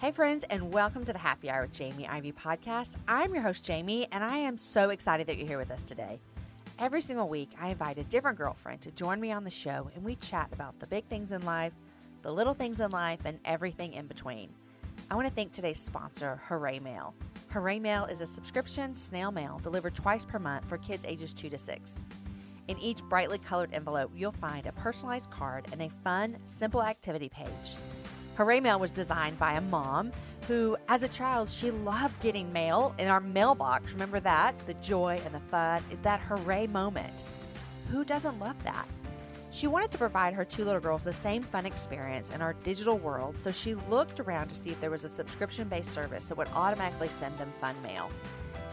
Hey, friends, and welcome to the Happy Hour with Jamie Ivey podcast. I'm your host, Jamie, and I am so excited that you're here with us today. Every single week, I invite a different girlfriend to join me on the show, and we chat about the big things in life, the little things in life, and everything in between. I want to thank today's sponsor, Hooray Mail. Hooray Mail is a subscription snail mail delivered twice per month for kids ages 2 to 6. In each brightly colored envelope, you'll find a personalized card and a fun, simple activity page. Hooray Mail was designed by a mom who, as a child, she loved getting mail in our mailbox. Remember that? The joy and the fun, that hooray moment. Who doesn't love that? She wanted to provide her two little girls the same fun experience in our digital world, so she looked around to see if there was a subscription based service that would automatically send them fun mail.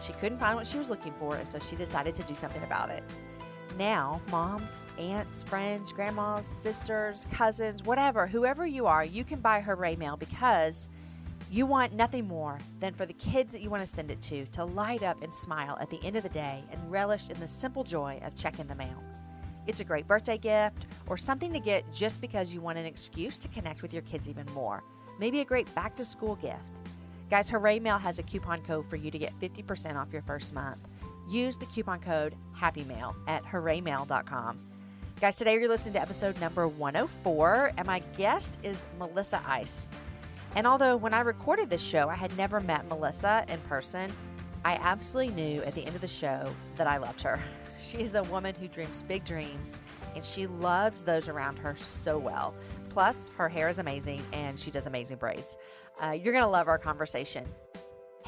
She couldn't find what she was looking for, and so she decided to do something about it. Now, moms, aunts, friends, grandmas, sisters, cousins, whatever, whoever you are, you can buy Hooray Mail because you want nothing more than for the kids that you want to send it to to light up and smile at the end of the day and relish in the simple joy of checking the mail. It's a great birthday gift or something to get just because you want an excuse to connect with your kids even more. Maybe a great back to school gift. Guys, Hooray Mail has a coupon code for you to get 50% off your first month. Use the coupon code HAPPYMAIL at hooraymail.com. Guys, today you're listening to episode number 104, and my guest is Melissa Ice. And although when I recorded this show, I had never met Melissa in person, I absolutely knew at the end of the show that I loved her. She is a woman who dreams big dreams, and she loves those around her so well. Plus, her hair is amazing, and she does amazing braids. Uh, you're going to love our conversation.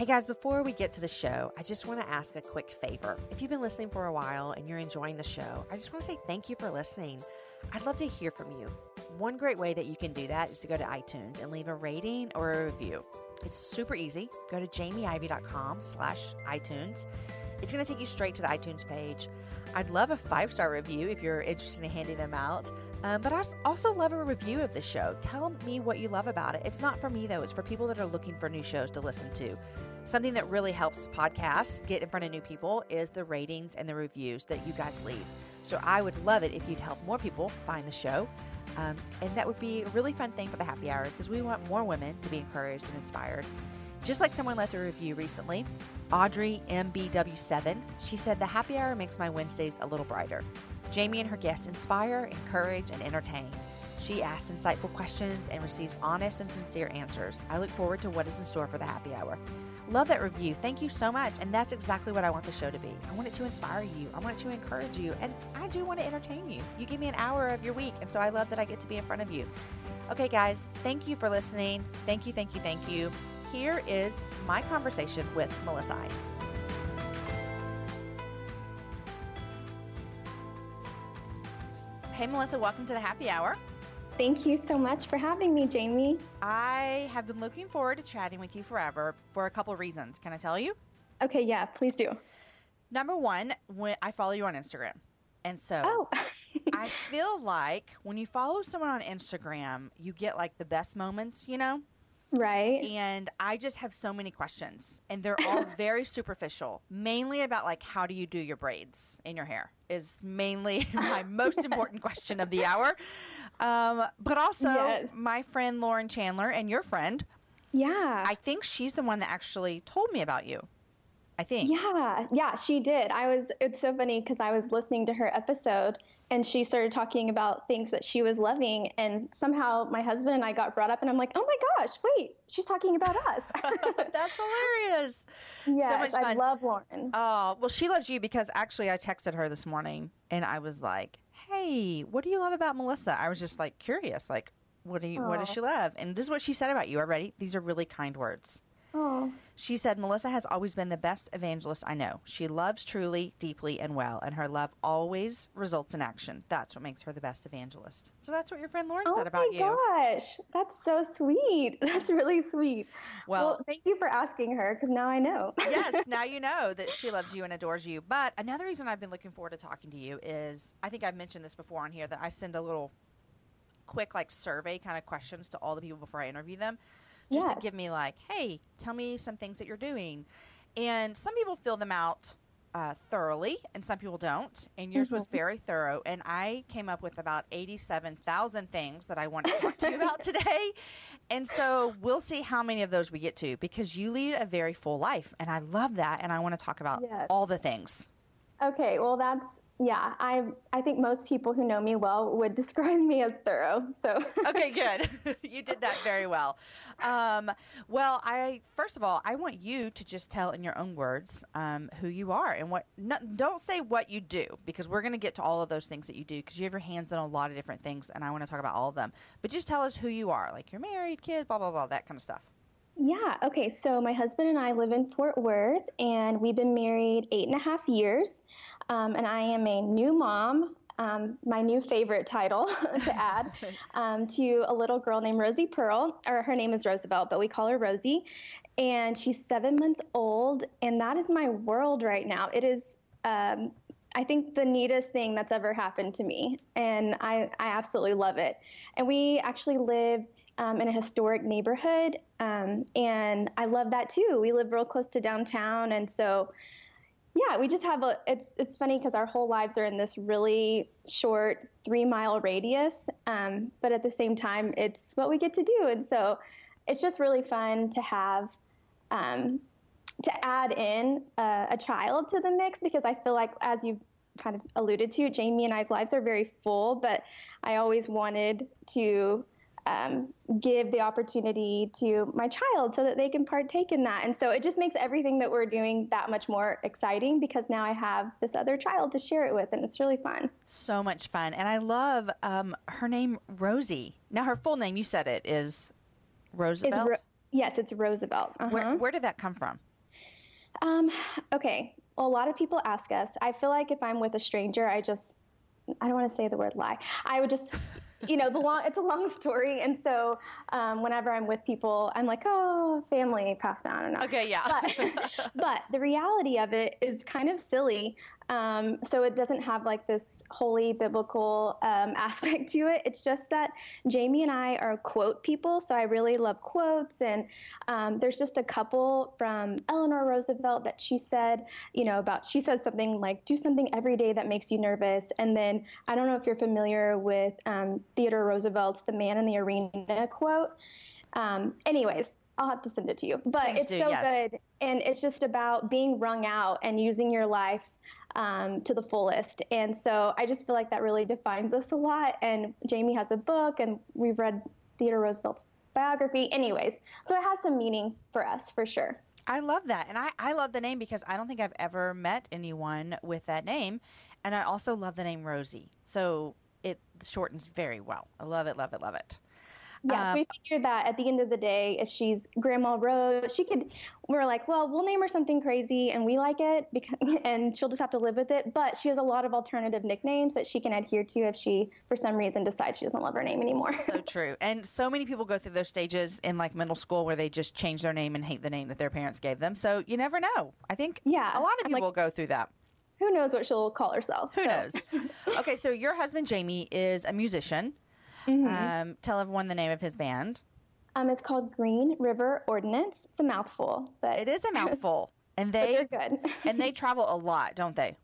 Hey guys, before we get to the show, I just want to ask a quick favor. If you've been listening for a while and you're enjoying the show, I just want to say thank you for listening. I'd love to hear from you. One great way that you can do that is to go to iTunes and leave a rating or a review. It's super easy. Go to jamieivey.com slash iTunes. It's going to take you straight to the iTunes page. I'd love a five star review if you're interested in handing them out. Um, but I also love a review of the show. Tell me what you love about it. It's not for me, though, it's for people that are looking for new shows to listen to. Something that really helps podcasts get in front of new people is the ratings and the reviews that you guys leave. So I would love it if you'd help more people find the show. Um, and that would be a really fun thing for the happy hour because we want more women to be encouraged and inspired. Just like someone left a review recently, Audrey MBW7, she said, The happy hour makes my Wednesdays a little brighter. Jamie and her guests inspire, encourage, and entertain. She asks insightful questions and receives honest and sincere answers. I look forward to what is in store for the happy hour. Love that review. Thank you so much. And that's exactly what I want the show to be. I want it to inspire you. I want it to encourage you. And I do want to entertain you. You give me an hour of your week. And so I love that I get to be in front of you. Okay, guys, thank you for listening. Thank you, thank you, thank you. Here is my conversation with Melissa Ice. Hey, Melissa, welcome to the happy hour. Thank you so much for having me, Jamie. I have been looking forward to chatting with you forever for a couple reasons. Can I tell you? Okay, yeah, please do. Number one, when I follow you on Instagram. And so oh. I feel like when you follow someone on Instagram, you get like the best moments, you know? Right. And I just have so many questions, and they're all very superficial, mainly about like how do you do your braids in your hair is mainly my most important question of the hour. Um, but also, yes. my friend Lauren Chandler and your friend. Yeah. I think she's the one that actually told me about you. I think. Yeah, yeah, she did. I was, it's so funny because I was listening to her episode and she started talking about things that she was loving. And somehow my husband and I got brought up, and I'm like, oh my gosh, wait, she's talking about us. That's hilarious. Yes, so I love Lauren. Oh, well, she loves you because actually I texted her this morning and I was like, "Hey, what do you love about Melissa?" I was just like curious, like, "What do you? What does she love?" And this is what she said about you. already. These are really kind words. Oh, She said, Melissa has always been the best evangelist I know. She loves truly, deeply, and well, and her love always results in action. That's what makes her the best evangelist. So that's what your friend Lauren oh said about you. Oh my gosh, that's so sweet. That's really sweet. Well- Well, thank you for asking her because now I know. yes, now you know that she loves you and adores you. But another reason I've been looking forward to talking to you is I think I've mentioned this before on here that I send a little quick like survey kind of questions to all the people before I interview them just to give me like, hey, tell me some things that you're doing. And some people fill them out uh, thoroughly and some people don't. And yours was very thorough. And I came up with about 87,000 things that I want to talk to you about today. And so we'll see how many of those we get to because you lead a very full life. And I love that. And I want to talk about Yes. all the things. Okay, well that's yeah. I I think most people who know me well would describe me as thorough. So okay, good. you did that very well. Um, well, I first of all, I want you to just tell in your own words um, who you are and what. No, don't say what you do because we're going to get to all of those things that you do because you have your hands in a lot of different things, and I want to talk about all of them. But just tell us who you are, like you're married, kids, blah blah blah, that kind of stuff. yeah. Okay. So my husband and I live in Fort Worth, and we've been married eight and a half years. Um, and I am a new mom. Um, my new favorite title to add um, to a little girl named Rosie Pearl, or her name is Roosevelt, but we call her Rosie. And she's seven months old, and that is my world right now. It is um, I think the neatest thing that's ever happened to me, and I, I absolutely love it. And we actually live um, in a historic neighborhood, um, and I love that too. We live real close to downtown, and so yeah, we just have a. It's it's funny because our whole lives are in this really short three mile radius, um, but at the same time, it's what we get to do, and so it's just really fun to have. Um, to add in uh, a child to the mix because I feel like, as you kind of alluded to, Jamie and I's lives are very full, but I always wanted to um, give the opportunity to my child so that they can partake in that. And so it just makes everything that we're doing that much more exciting because now I have this other child to share it with, and it's really fun. So much fun, and I love um, her name, Rosie. Now her full name, you said it is It's Roosevelt. Ro- yes, it's Roosevelt. Uh-huh. where, where did that come from? Um, okay. Well, a lot of people ask us. I feel like if I'm with a stranger, I just, I don't want to say the word lie. I would just, you know, the long, it's a long story. And so um, whenever I'm with people, I'm like, oh, family passed on. And Okay, yeah. But, but the reality of it is kind of silly. Um, so it doesn't have like this holy biblical um, aspect to it. It's just that Jamey and I are quote people. So I really love quotes. And um, there's just a couple from Eleanor Roosevelt that she said, you know, about, she says something like, do something every day that makes you nervous. And then I don't know if you're familiar with um, Theodore Roosevelt's The Man in the Arena quote. Um, anyways, I'll have to send it to you. But Please it's do, so yes. good. And it's just about being wrung out and using your life um, to the fullest. And so I just feel like that really defines us a lot. And Jamey has a book, and we've read Theodore Roosevelt's biography. Anyways, so it has some meaning for us for sure. I love that. And I, I love the name because I don't think I've ever met anyone with that name. And I also love the name Rosie. So it shortens very well. I love it, love it, love it. Yes, Um, we figured that at the end of the day, if she's Grandma Rose, she could. We're like, well, we'll name her something crazy, and we like it, because, and she'll just have to live with it. But she has a lot of alternative nicknames that she can adhere to if she, for some reason, decides she doesn't love her name anymore. So true. And so many people go through those stages in like middle school where they just change their name and hate the name that their parents gave them. So you never know. I think Yeah, a lot of people like- go through that. Who knows what she'll call herself? Who so. knows? okay, so your husband Jamey is a musician. Mm-hmm. Um, tell everyone the name of his band. Um, it's called Green River Ordinance. It's a mouthful, but It is a mouthful, and they they're good. and they travel a lot, don't they?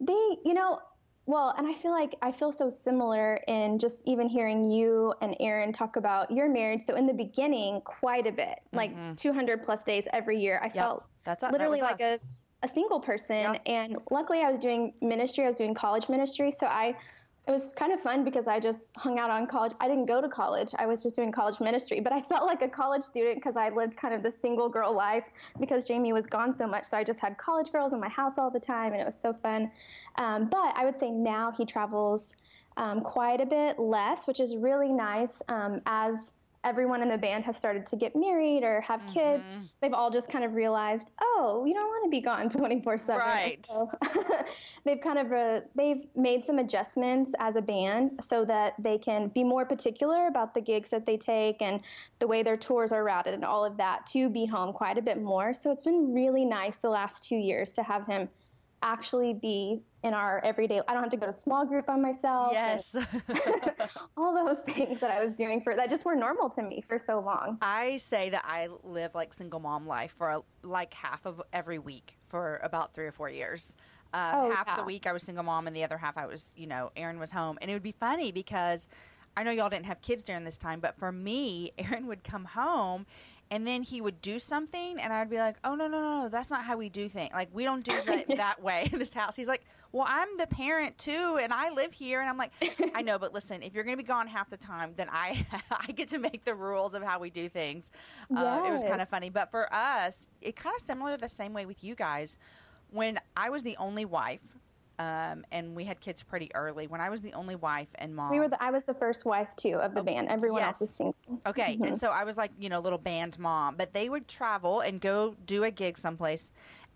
they, you know, well, and I feel like I feel so similar in just even hearing you and Aaron talk about your marriage. So in the beginning, quite a bit, like 200 plus days every year. I felt That's that literally was like us. a, a single person. Yeah. And luckily, I was doing ministry. I was doing college ministry, so I it was kind of fun because I just hung out on college. I didn't go to college. I was just doing college ministry, but I felt like a college student because I lived kind of the single girl life because Jamey was gone so much. So I just had college girls in my house all the time, and it was so fun. Um, but I would say now he travels um, quite a bit less, which is really nice um, as everyone in the band has started to get married or have mm-hmm. kids, they've all just kind of realized, oh, we don't want to be gone 24 7. Right. So they've kind of, uh, they've made some adjustments as a band so that they can be more particular about the gigs that they take and the way their tours are routed and all of that to be home quite a bit more. So it's been really nice the last two years to have him actually be in our everyday i don't have to go to small group by myself yes. all those things that i was doing for that just were normal to me for so long. I say that i live like single mom life for a, like half of every week for about three or four years. Um, oh, half yeah. the week i was single mom and the other half i was you know aaron was home. And it would be funny because I know y'all didn't have kids during this time, but for me, Aaron would come home and then he would do something and I'd be like, "Oh no, no, no, no, that's not how we do things. Like we don't do that that way in this house." He's like, "Well, I'm the parent too and I live here." And I'm like, "I know, but listen, if you're going to be gone half the time, then I I get to make the rules of how we do things." Yes. Uh, it was kind of funny, but for us, it kind of similar the same way with you guys. When I was the only wife um, and we had kids pretty early. When I was the only wife and mom, we were. The, I was the first wife too of the oh, band. Everyone yes. else was single. Okay, mm-hmm. and so I was like, you know, little band mom. But they would travel and go do a gig someplace,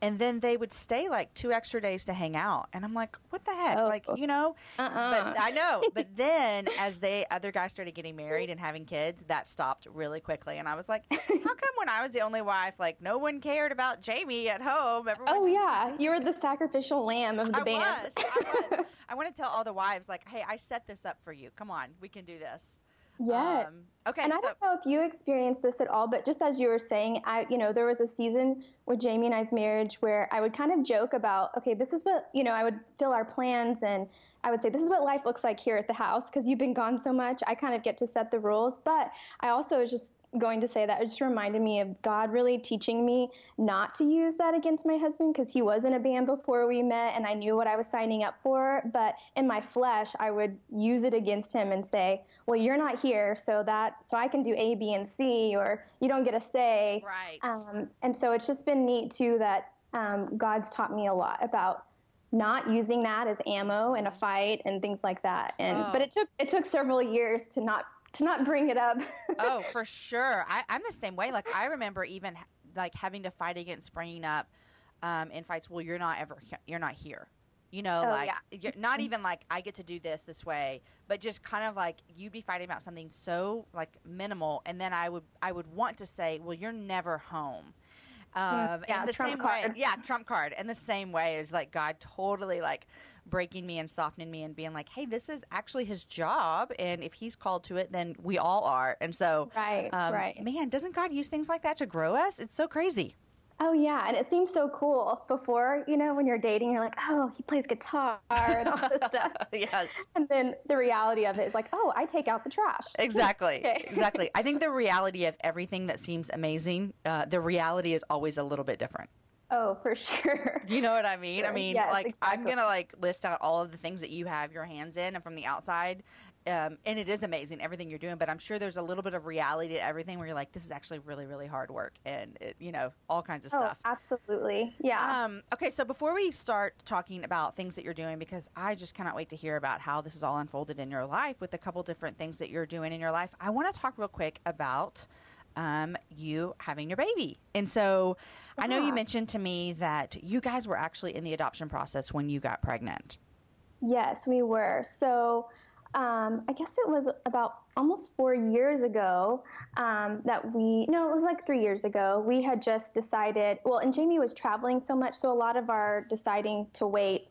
and then they would stay like two extra days to hang out. And i'm like what the heck? Oh. like you know? Uh-uh. but i know. But then as they other guys started getting married and having kids that stopped really quickly. And i was like how come when i was the only wife like no one cared about jamie at home? Everyone oh yeah. You were the sacrificial lamb of the I band. was, I, was. I want to tell all the wives like hey i set this up for you. Come on. We can do this. Yes. Um, okay. And so- I don't know if you experienced this at all, but just as you were saying, I, you know, there was a season with Jamey and I's marriage where I would kind of joke about, okay, this is what, you know, I would fill our plans and I would say, this is what life looks like here at the house because you've been gone so much. I kind of get to set the rules. But I also was just going to say that it just reminded me of God really teaching me not to use that against my husband because he was in a band before we met and I knew what I was signing up for. But in my flesh, I would use it against him and say, well, you're not here, so that so I can do A, B, and C, or you don't get a say. Right. Um, and so it's just been neat too that um, God's taught me a lot about not using that as ammo in a fight and things like that. And oh. but it took it took several years to not to not bring it up. oh, for sure. I, I'm the same way. Like I remember even like having to fight against bringing up um, in fights. Well, you're not ever you're not here. You know, oh, like yeah. not even like I get to do this this way, but just kind of like you'd be fighting about something so like minimal, and then I would I would want to say, well, you're never home. Um, yeah, the trump same card. way, yeah, trump card. And the same way is like God totally like breaking me and softening me and being like, hey, this is actually his job. And if he's called to it, then we all are. And so, right, um, right. man, doesn't God use things like that to grow us? It's so crazy. Oh yeah, and it seems so cool before, you know, when you're dating, you're like, oh, he plays guitar and all this stuff. yes. And then the reality of it is like, oh, I take out the trash. Exactly. okay. exactly. I think the reality of everything that seems amazing, uh, the reality is always a little bit different. Oh, for sure. You know what I mean? Sure. I mean, yes, like exactly. I'm gonna like list out all of the things that you have your hands in, and from the outside, um, and it is amazing everything you're doing. But I'm sure there's a little bit of reality to everything where you're like, this is actually really, really hard work, and it, you know, all kinds of oh, stuff. Absolutely, yeah. Um, okay, so before we start talking about things that you're doing, because I just cannot wait to hear about how this is all unfolded in your life with a couple different things that you're doing in your life, I want to talk real quick about um, you having your baby. And so yeah. I know you mentioned to me that you guys were actually in the adoption process when you got pregnant. Yes, we were. So um, I guess it was about almost four years ago um, that we, no, it was like three years ago. We had just decided, well, and Jamey was traveling so much, so a lot of our deciding to wait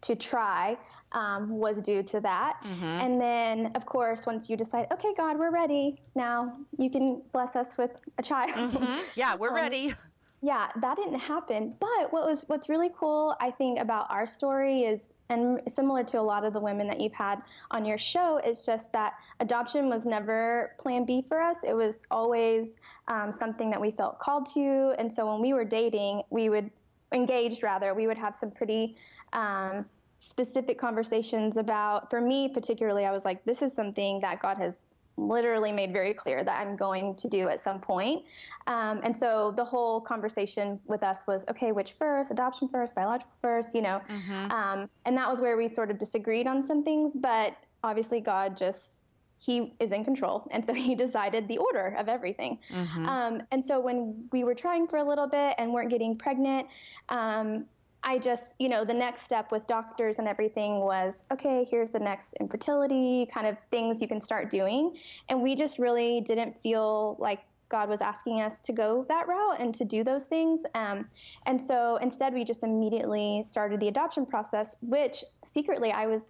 to try um, was due to that. Mm-hmm. And then, of course, once you decide, okay, God, we're ready now, you can bless us with a child. Mm-hmm. Yeah, we're um, ready. Yeah, that didn't happen. But what was what's really cool, I think, about our story is, and similar to a lot of the women that you've had on your show, is just that adoption was never Plan B for us. It was always um, something that we felt called to. And so when we were dating, we would engaged rather, we would have some pretty um, specific conversations about, for me particularly, I was like, this is something that God has literally made very clear that I'm going to do at some point. Um, and so the whole conversation with us was, okay, which first, adoption first, biological first, you know? Mm-hmm. Um, and that was where we sort of disagreed on some things, but obviously God just he is in control. And so he decided the order of everything. Mm-hmm. Um, and so when we were trying for a little bit and weren't getting pregnant, um, I just, you know, the next step with doctors and everything was okay, here's the next infertility kind of things you can start doing. And we just really didn't feel like God was asking us to go that route and to do those things. Um, and so instead, we just immediately started the adoption process, which secretly I was,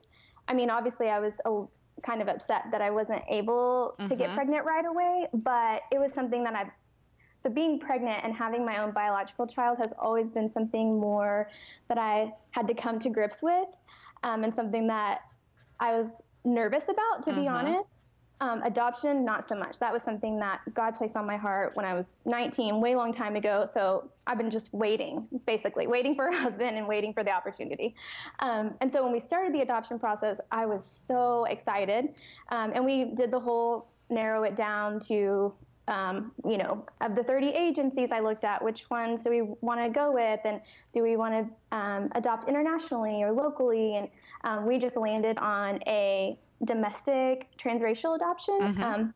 I mean, obviously, I was a, kind of upset that I wasn't able mm-hmm. to get mm-hmm. pregnant right away, but it was something that I've so being pregnant and having my own biological child has always been something more that I had to come to grips with, um, and something that I was nervous about, to mm-hmm. be honest. Um, adoption, not so much. That was something that God placed on my heart when I was 19, way long time ago. So I've been just waiting, basically, waiting for a husband and waiting for the opportunity. Um, and so when we started the adoption process, I was so excited. Um, and we did the whole narrow it down to um, you know, of the 30 agencies I looked at, which ones do we want to go with, and do we want to um, adopt internationally or locally? And um, we just landed on a domestic transracial adoption. Mm-hmm. Um,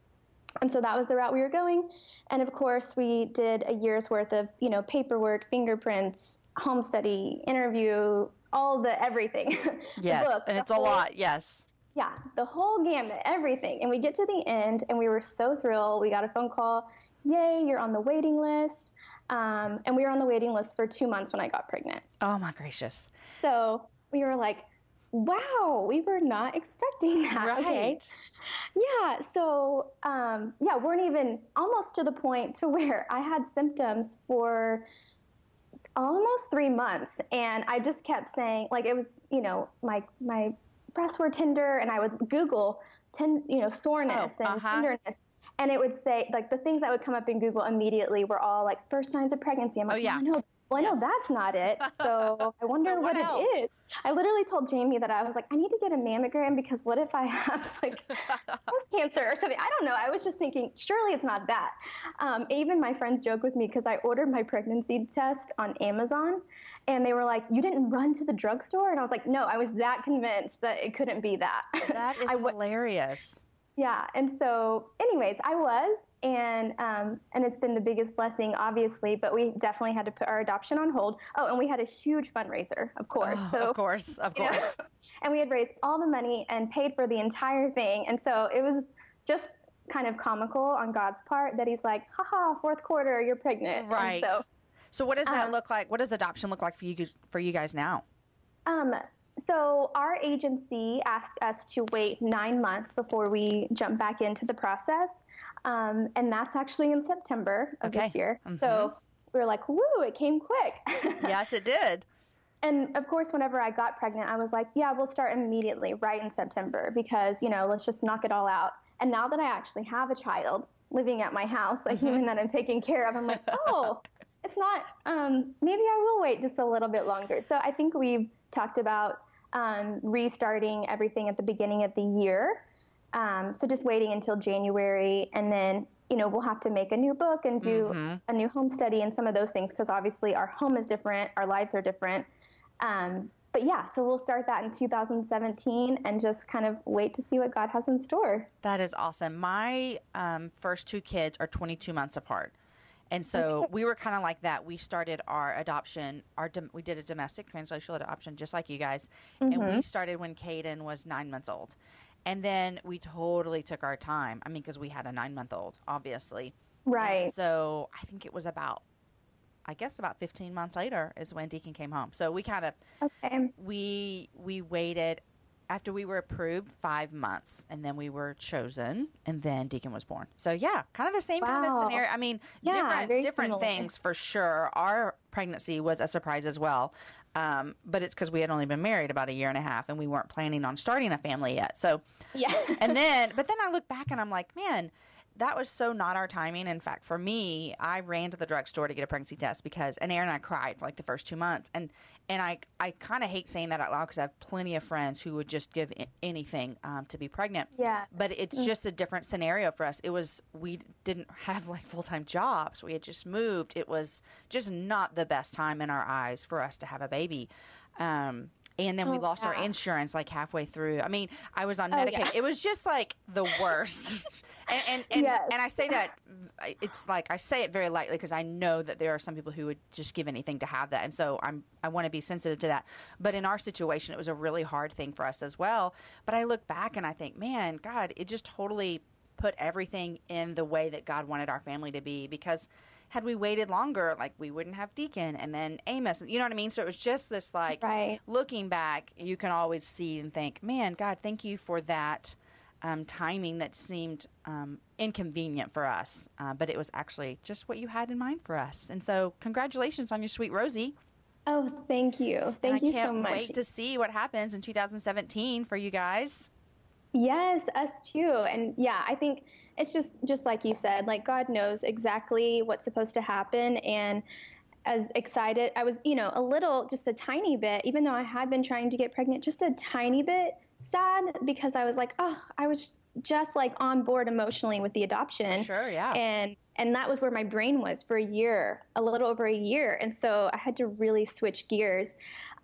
and so that was the route we were going. And of course, we did a year's worth of, you know, paperwork, fingerprints, home study, interview, all the everything. Yes, book, and it's whole, a lot. Yes. Yeah, the whole gamut, everything. And we get to the end, and we were so thrilled. We got a phone call. Yay, you're on the waiting list. Um, and we were on the waiting list for two months when I got pregnant. Oh my gracious! So we were like, wow, we were not expecting that. Right. Okay. Yeah. So, um, yeah, weren't even almost to the point to where I had symptoms for almost three months, and I just kept saying, like, it was, you know, my my breasts were tender, and I would Google, ten, you know, soreness oh, and uh-huh. tenderness. And it would say like the things that would come up in Google immediately were all like first signs of pregnancy. I'm like, oh yeah, no, well, I know that's not it. So I wonder so what, what it is. I literally told Jamey that I was like, I need to get a mammogram because what if I have like breast cancer or something? I don't know. I was just thinking, surely it's not that. Um, even my friends joke with me because I ordered my pregnancy test on Amazon and they were like, You didn't run to the drugstore? And I was like, No, I was that convinced that it couldn't be that. That is w- hilarious. Yeah. And so, anyways, I was and um, and it's been the biggest blessing, obviously. But we definitely had to put our adoption on hold. Oh, and we had a huge fundraiser, of course. Oh, so of course, of course. Know, and we had raised all the money and paid for the entire thing, and so it was just kind of comical on God's part that He's like, "Haha, fourth quarter, you're pregnant." Right. And so. So what does that um, look like? What does adoption look like for you for you guys now? Um, so our agency asked us to wait nine months before we jump back into the process, um, and that's actually in September of okay. this year. Mm-hmm. So we were like, "Woo! It came quick." yes, it did. And of course, whenever I got pregnant, I was like, "Yeah, we'll start immediately, right in September, because you know, let's just knock it all out." And now that I actually have a child living at my house, a mm-hmm. human that I'm taking care of, I'm like, "Oh." It's not um, maybe i will wait just a little bit longer so i think we've talked about um, restarting everything at the beginning of the year. Um, so just waiting until January, and then you know we'll have to make a new book and do mm-hmm. a new home study and some of those things because obviously our home is different, our lives are different. Um, but yeah, so we'll start that in 2017 and just kind of wait to see what God has in store. That is awesome. My um, first two kids are 22 months apart. And so we were kind of like that. We started our adoption. Our dom- we did a domestic transracial adoption, just like you guys, mm-hmm. and we mm-hmm. started when Caden was nine months old, and then we totally took our time. I mean, because we had a nine month old, obviously. Right. And so I think it was about, I guess about fifteen months later is when Deacon came home. So we kind of okay. we we waited after we were approved five months and then we were chosen and then deacon was born. So yeah kind of the same wow. kind of scenario. I mean yeah, different different similar. things. for sure. Our pregnancy was a surprise as well um, but it's because we had only been married about a year and a half and we weren't planning on starting a family yet. So yeah. and then but then i look back and i'm like man that was so not our timing. In fact, for me, I ran to the drugstore to get a pregnancy test because, and Aaron and I cried for like the first two months, and and I I kind of hate saying that out loud because I have plenty of friends who would just give I- anything um, to be pregnant. Yeah. But it's Mm. just a different scenario for us. It was we didn't have like full time jobs. We had just moved. It was just not the best time in our eyes for us to have a baby. Um, and then we Oh, lost our insurance like halfway through. I mean, I was on Oh, Medicaid. yeah. It was just like the worst. and and and, Yes. and I say that it's like I say it very lightly because I know that there are some people who would just give anything to have that, and so I'm I want to be sensitive to that. But in our situation, it was a really hard thing for us as well. But I look back and I think, man, God, it just totally put everything in the way that God wanted our family to be because had we waited longer like we wouldn't have deacon and then amos you know what i mean so it was just this like Right. looking back you can always see and think man god thank you for that um, timing that seemed um, inconvenient for us uh, but it was actually just what you had in mind for us and so congratulations on your sweet rosie Oh, thank you. Thank you so much. wait to see what happens in 2017 for you guys Yes, us too. And yeah, I think it's just just like you said, like God knows exactly what's supposed to happen. And as excited I was, you know, a little just a tiny bit even though I had been trying to get pregnant just a tiny bit sad because I was like, oh, I was just like on board emotionally with the adoption. sure yeah And and that was where my brain was for a year, a little over a year. And so I had to really switch gears.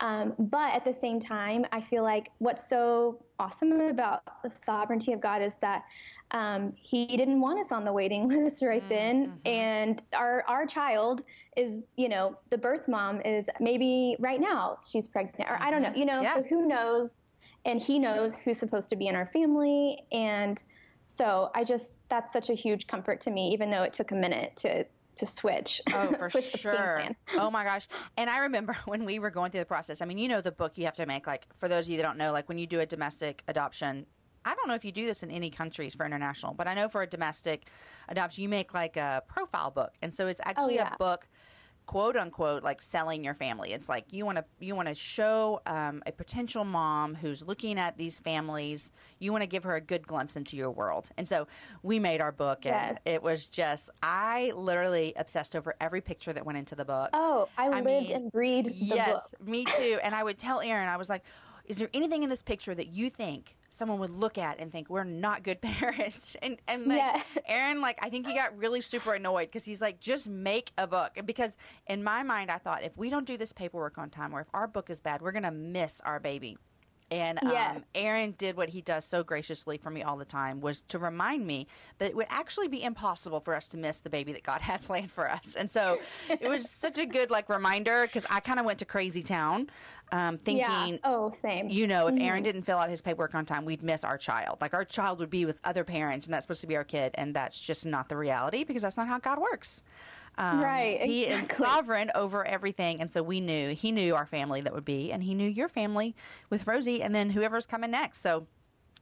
Um, but at the same time, I feel like what's so awesome about the sovereignty of God is that um, He didn't want us on the waiting list right then, mhm. and our our child is, you know, the birth mom is maybe right now she's pregnant, or I don't know, you know. Yeah. So who knows? And He knows who's supposed to be in our family, and so I just that's such a huge comfort to me, even though it took a minute to to switch. Oh, for switch sure. Oh my gosh. And I remember when we were going through the process. I mean, you know the book you have to make like for those of you that don't know, like when you do a domestic adoption, I don't know if you do this in any countries for international, but I know for a domestic adoption, you make like a profile book. And so it's oh, actually yeah. a book quote unquote like selling your family. It's like you want to you want to show um, a potential mom who's looking at these families. You want to give her a good glimpse into your world. And so we made our book and Yes. it was just i literally obsessed over every picture that went into the book. Oh, I, I lived mean, and breathed yes book. me too. And i would tell aaron i was like is there anything in this picture that you think someone would look at and think we're not good parents. And and like Yeah. aaron like i think he got really super annoyed because he's like just make a book. And because in my mind i thought if we don't do this paperwork on time or if our book is bad we're gonna miss our baby and um, Aaron did what he does so graciously for me all the time was to remind me that it would actually be impossible for us to miss the baby that God had planned for us. And so it was such a good like reminder because I kind of went to crazy town um, thinking, yeah. Oh, same. you know, if Aaron didn't fill out his paperwork on time, we'd miss our child. Like our child would be with other parents, and that's supposed to be our kid, and that's just not the reality because that's not how God works. Um, Right, He is sovereign over everything, and so we knew he knew our family that would be, and he knew your family with Rosie, and then whoever's coming next. So,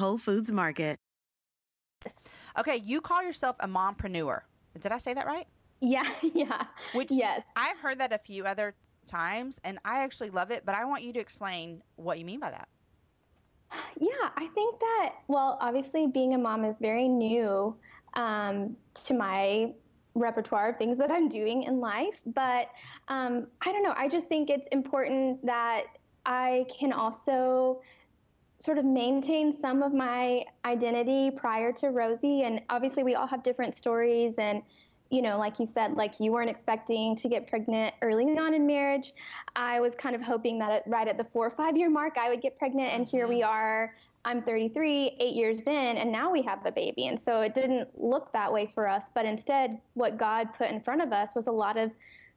Whole Foods Market. Okay, you call yourself a mompreneur. Did I say that right? Yeah, yeah. Which yes. I've heard that a few other times, and I actually love it. But I want you to explain what you mean by that. Yeah, I think that, well, obviously being a mom is very new um, to my repertoire of things that I'm doing in life. But um, I don't know, I just think it's important that I can also sort of maintain some of my identity prior to Rosie. And obviously, we all have different stories. And, you know, like you said, like you weren't expecting to get pregnant early on in marriage. I was kind of hoping that at, right at the four or five year mark, I would get pregnant. And here we mm-hmm. are. I'm 33, eight years in, and now we have the baby. And so it didn't look that way for us. But instead, what God put in front of us was a lot of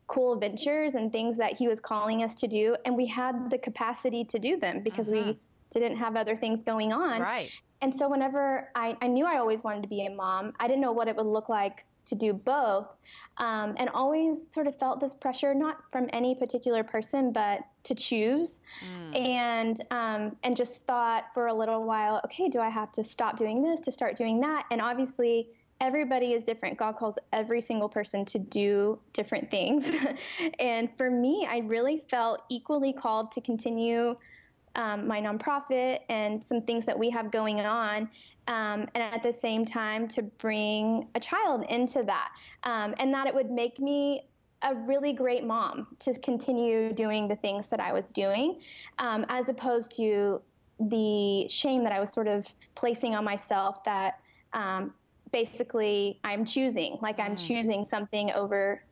cool ventures and things that He was calling us to do. And we had the capacity to do them because we mm-hmm. Didn't have other things going on. Right. and so whenever I, I knew I always wanted to be a mom, I didn't know what it would look like to do both, um, and always sort of felt this pressure, not from any particular person, but to choose, mm. and um, and just thought for a little while, okay, do I have to stop doing this to start doing that? And obviously, everybody is different. God calls every single person to do different things, and for me, I really felt equally called to continue um, my nonprofit and some things that we have going on. Um, and at the same time, to bring a child into that. Um, and that it would make me a really great mom to continue doing the things that I was doing, um, as opposed to the shame that I was sort of placing on myself that um, basically I'm choosing, like I'm mm. choosing something over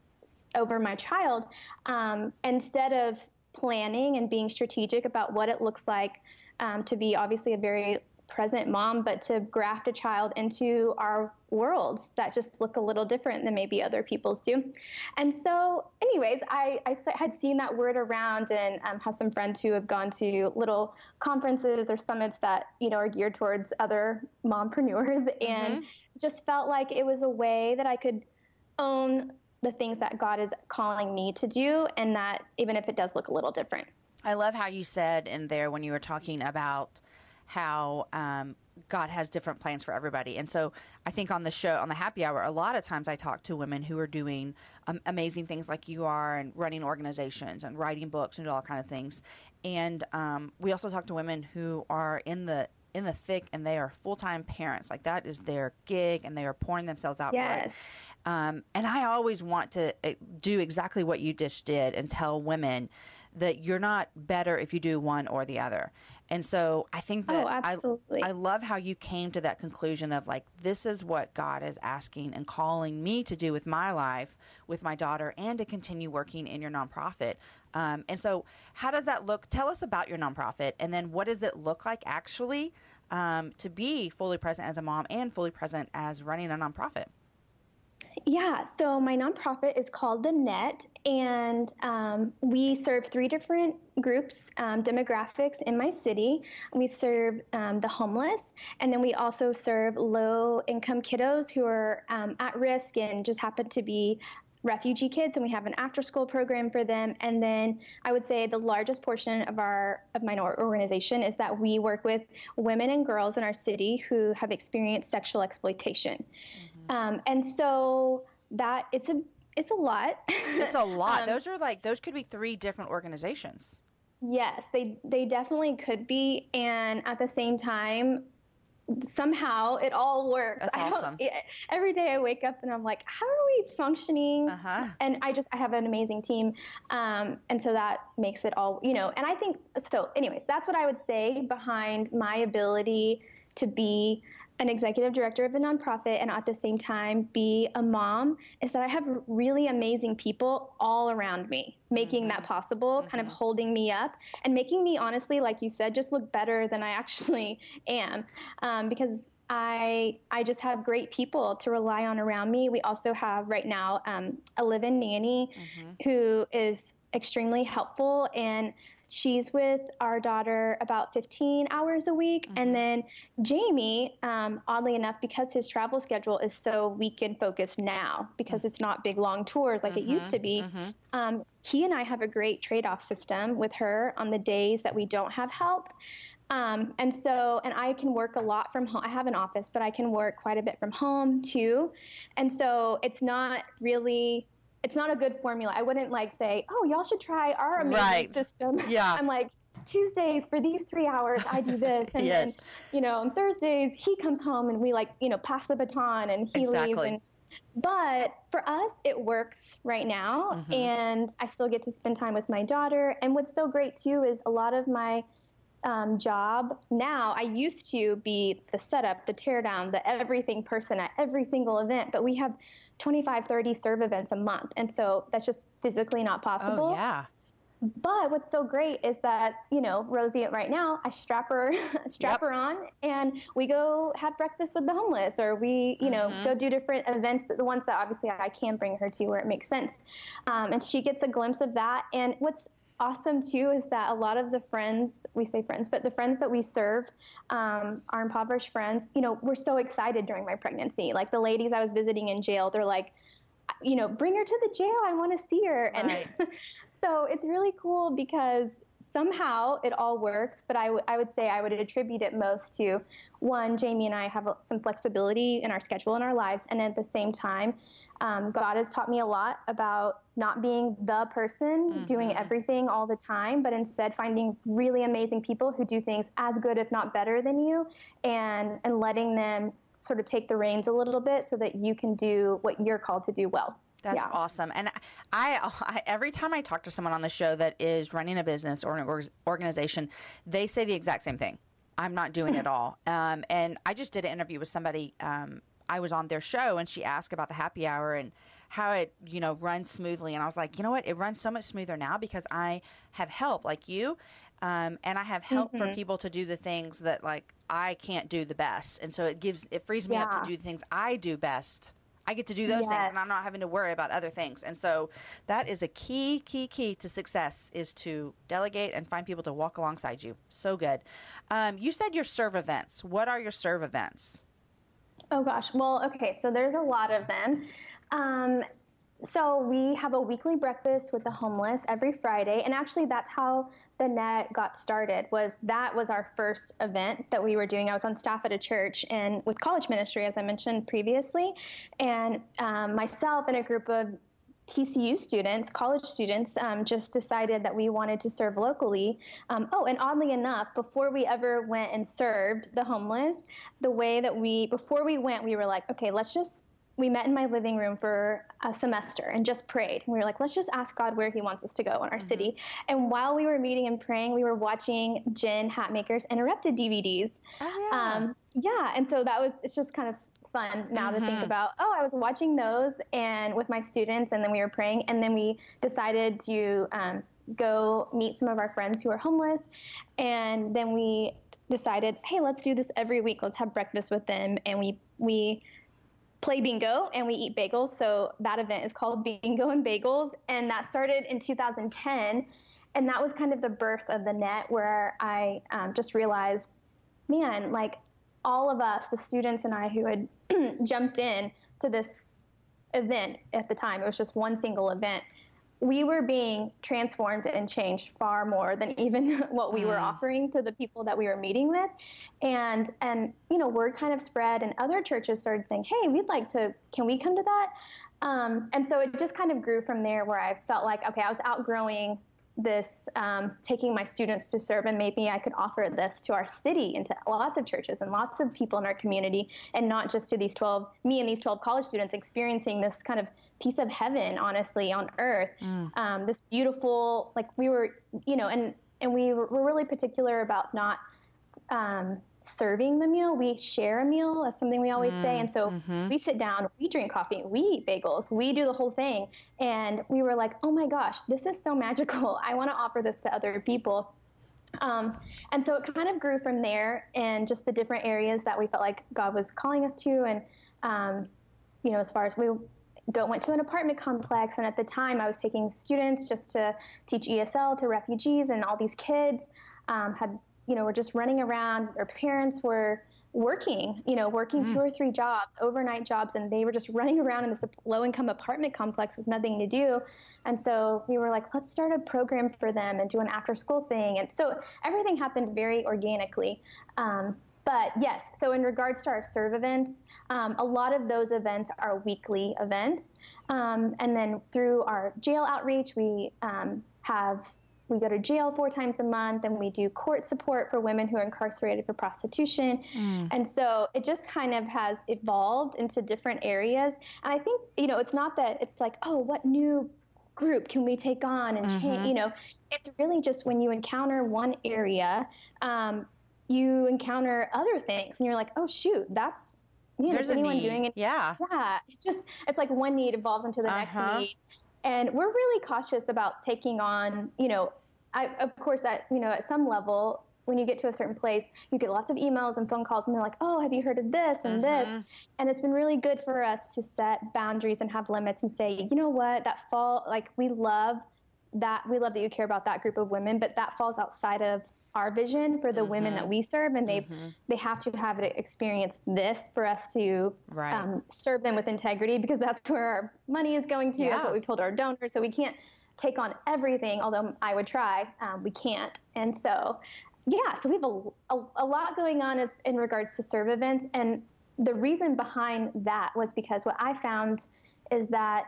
over my child um, instead of planning and being strategic about what it looks like um, to be obviously a very present mom, but to graft a child into our worlds that just look a little different than maybe other people's do. And so, anyways, I, I had seen that word around and um, have some friends who have gone to little conferences or summits that you know are geared towards other mompreneurs, mm-hmm. and just felt like it was a way that I could own the things that God is calling me to do, and that even if it does look a little different. I love how you said in there when you were talking about how um, God has different plans for everybody. And so I think on the show, on the happy hour, a lot of times I talk to women who are doing um, amazing things like you are and running organizations and writing books and all kind of things. And um, we also talk to women who are in the in the thick and they are full-time parents like that is their gig and they are pouring themselves out yes. for it um, and I always want to uh, do exactly what you just did and tell women that you're not better if you do one or the other. And so I think that oh, absolutely. I, I love how you came to that conclusion of like, this is what God is asking and calling me to do with my life, with my daughter, and to continue working in your nonprofit. Um, and so, how does that look? Tell us about your nonprofit, and then what does it look like actually um, to be fully present as a mom and fully present as running a nonprofit? Yeah, so my nonprofit is called The Net, and um, we serve three different groups, um, demographics in my city. We serve um, the homeless, and then we also serve low income kiddos who are um, at risk and just happen to be refugee kids and we have an after school program for them and then i would say the largest portion of our of my organization is that we work with women and girls in our city who have experienced sexual exploitation mm-hmm. Um, and so that it's a it's a lot. It's a lot. um, those are like those could be three different organizations. Yes, they they definitely could be, and at the same time, somehow it all works. That's awesome. every day I wake up and I'm like, how are we functioning? Uh-huh. And I just I have an amazing team, um, and so that makes it all you know. And I think so. Anyways, that's what I would say behind my ability to be an executive director of a nonprofit and at the same time be a mom is that I have really amazing people all around me making mm-hmm. that possible, mm-hmm. kind of mm-hmm. holding me up and making me honestly, like you said, just look better than I actually am. Um, because I I just have great people to rely on around me. We also have right now um, a live-in nanny mm-hmm. who is extremely helpful and she's with our daughter about 15 hours a week. Mm-hmm. And then Jamey, um, oddly enough, because his travel schedule is so weekend focused now, because mm-hmm. it's not big long tours like mm-hmm. it used to be, mm-hmm. um, he and I have a great trade off system with her on the days that we don't have help. Um, and so, and I can work a lot from home. I have an office, but I can work quite a bit from home too. And so it's not really it's not a good formula. I wouldn't like say, oh, y'all should try our amazing right. system. Yeah. I'm like, Tuesdays for these three hours, I do this. And yes. then, you know, on Thursdays, he comes home and we like, you know, pass the baton and he exactly. leaves. And, but for us, it works right now. Mm-hmm. And I still get to spend time with my daughter. And what's so great too is a lot of my um, job now, I used to be the setup, the teardown, the everything person at every single event. But we have 25, 30 serve events a month. And so that's just physically not possible. Oh, yeah. But what's so great is that, you know, Rosie right now, I strap her strap yep. her on and we go have breakfast with the homeless or we, you know, mm-hmm. go do different events, the ones that obviously I can bring her to where it makes sense. Um, and she gets a glimpse of that. And what's awesome too is that a lot of the friends we say friends but the friends that we serve um, our impoverished friends you know were so excited during my pregnancy. Like the ladies i was visiting in jail they're like you know bring her to the jail. I want to see her. And Right. so it's really cool because somehow it all works but I, w- I would say i would attribute it most to one jamey and i have some flexibility in our schedule in our lives and at the same time um, god has taught me a lot about not being the person doing Mhm. everything all the time but instead finding really amazing people who do things as good if not better than you and and letting them sort of take the reins a little bit so that you can do what you're called to do well That's Yeah. awesome. And I, I, every time I talk to someone on the show that is running a business or an org- organization, they say the exact same thing. I'm not doing it all. Um, and I just did an interview with somebody. Um, I was on their show, and she asked about the happy hour and how it, you know, runs smoothly. And I was like, you know what? It runs so much smoother now because I have help, like you, um, and I have help for people to do the things that like I can't do the best. And so it gives, it frees me up to do the things I do best. I get to do those things and I'm not having to worry about other things. And so that is a key, key, key to success is to delegate and find people to walk alongside you. So good. Um, you said your serve events. What are your serve events? Oh gosh. Well, okay. So there's a lot of them. Um, so we have a weekly breakfast with the homeless every Friday, and actually that's how the net got started. Was that was our first event that we were doing? I was on staff at a church and with college ministry, as I mentioned previously, and um, myself and a group of TCU students, college students, um, just decided that we wanted to serve locally. Um, oh, and oddly enough, before we ever went and served the homeless, the way that we, before we went, we were like, okay, let's just, we met in my living room for a semester and just prayed. We were like, let's just ask God where He wants us to go in our city. And while we were meeting and praying, we were watching Jen Hatmaker's Interrupted DVDs. Oh, Um, yeah, and so that was it's just kind of fun now to think Mhm. about. Oh, I was watching those and with my students, and then we were praying, and then we decided to um, go meet some of our friends who are homeless, and then we decided, hey, let's do this every week. Let's have breakfast with them, and we we play bingo and we eat bagels. So that event is called Bingo and Bagels, and that started in 2010. And that was kind of the birth of the net, where I um, just realized, man, like all of us, the students and I who had jumped in to this event at the time, it was just one single event. We were being transformed and changed far more than even what we were Mm. offering to the people that we were meeting with and and you know word kind of spread and other churches started saying hey we'd like to can we come to that um, and so it just kind of grew from there where i felt like okay i was outgrowing this um, taking my students to serve and maybe i could offer this to our city and to lots of churches and lots of people in our community and not just to these 12 me and these 12 college students experiencing this kind of piece of heaven honestly on earth um, this beautiful like we were you know and and we were were really particular about not um, serving the meal. We share a meal, as something we always say. And so mhm. we sit down, we drink coffee, we eat bagels, we do the whole thing. And we were like, oh my gosh, this is so magical. I want to offer this to other people. Um, and so it kind of grew from there and just the different areas that we felt like God was calling us to. And, um, you know, as far as we go, went to an apartment complex. And at the time, I was taking students just to teach ESL to refugees and all these kids um, had, you know, were just running around. Their parents were working, you know, working two or three jobs, overnight jobs, and they were just running around in this low income apartment complex with nothing to do. And so we were like, let's start a program for them and do an after school thing. And so everything happened very organically. Um, but yes, so in regards to our serve events, um, a lot of those events are weekly events. Um, and then through our jail outreach, we um, have we go to jail four times a month and we do court support for women who are incarcerated for prostitution. And so it just kind of has evolved into different areas. And I think, you know, it's not that it's like, oh, what new group can we take on and change? You know, it's really just when you encounter one area, um, you encounter other things and you're like, oh, shoot, that's, man, There's is anyone need. doing it? Yeah. Yeah, it's just it's like one need evolves into the Uh-huh. next need, and we're really cautious about taking on. You know, I of course at you know at some level when you get to a certain place, you get lots of emails and phone calls, and they're like, "Oh, have you heard of this and this?" And it's been really good for us to set boundaries and have limits and say, you know what, that fall like we love that we love that you care about that group of women, but that falls outside of our vision for the mm-hmm. women that mm-hmm. we serve, and they mm-hmm. they have to have it experience this for us to right. um, serve them with integrity because that's where our money is going to. Yeah. That's what we've told our donors. So we can't take on everything, although I would try. Um, we can't, and so yeah, so we have a, a, a lot going on as, in regards to serve events, and the reason behind that was because what I found is that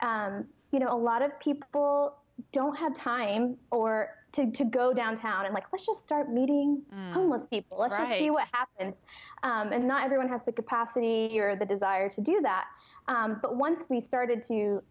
um, you know a lot of people don't have time or to, to go downtown and like let's just start meeting mm. homeless people. Let's right. just see what happens. Um, and not everyone has the capacity or the desire to do that. Um, but once we started to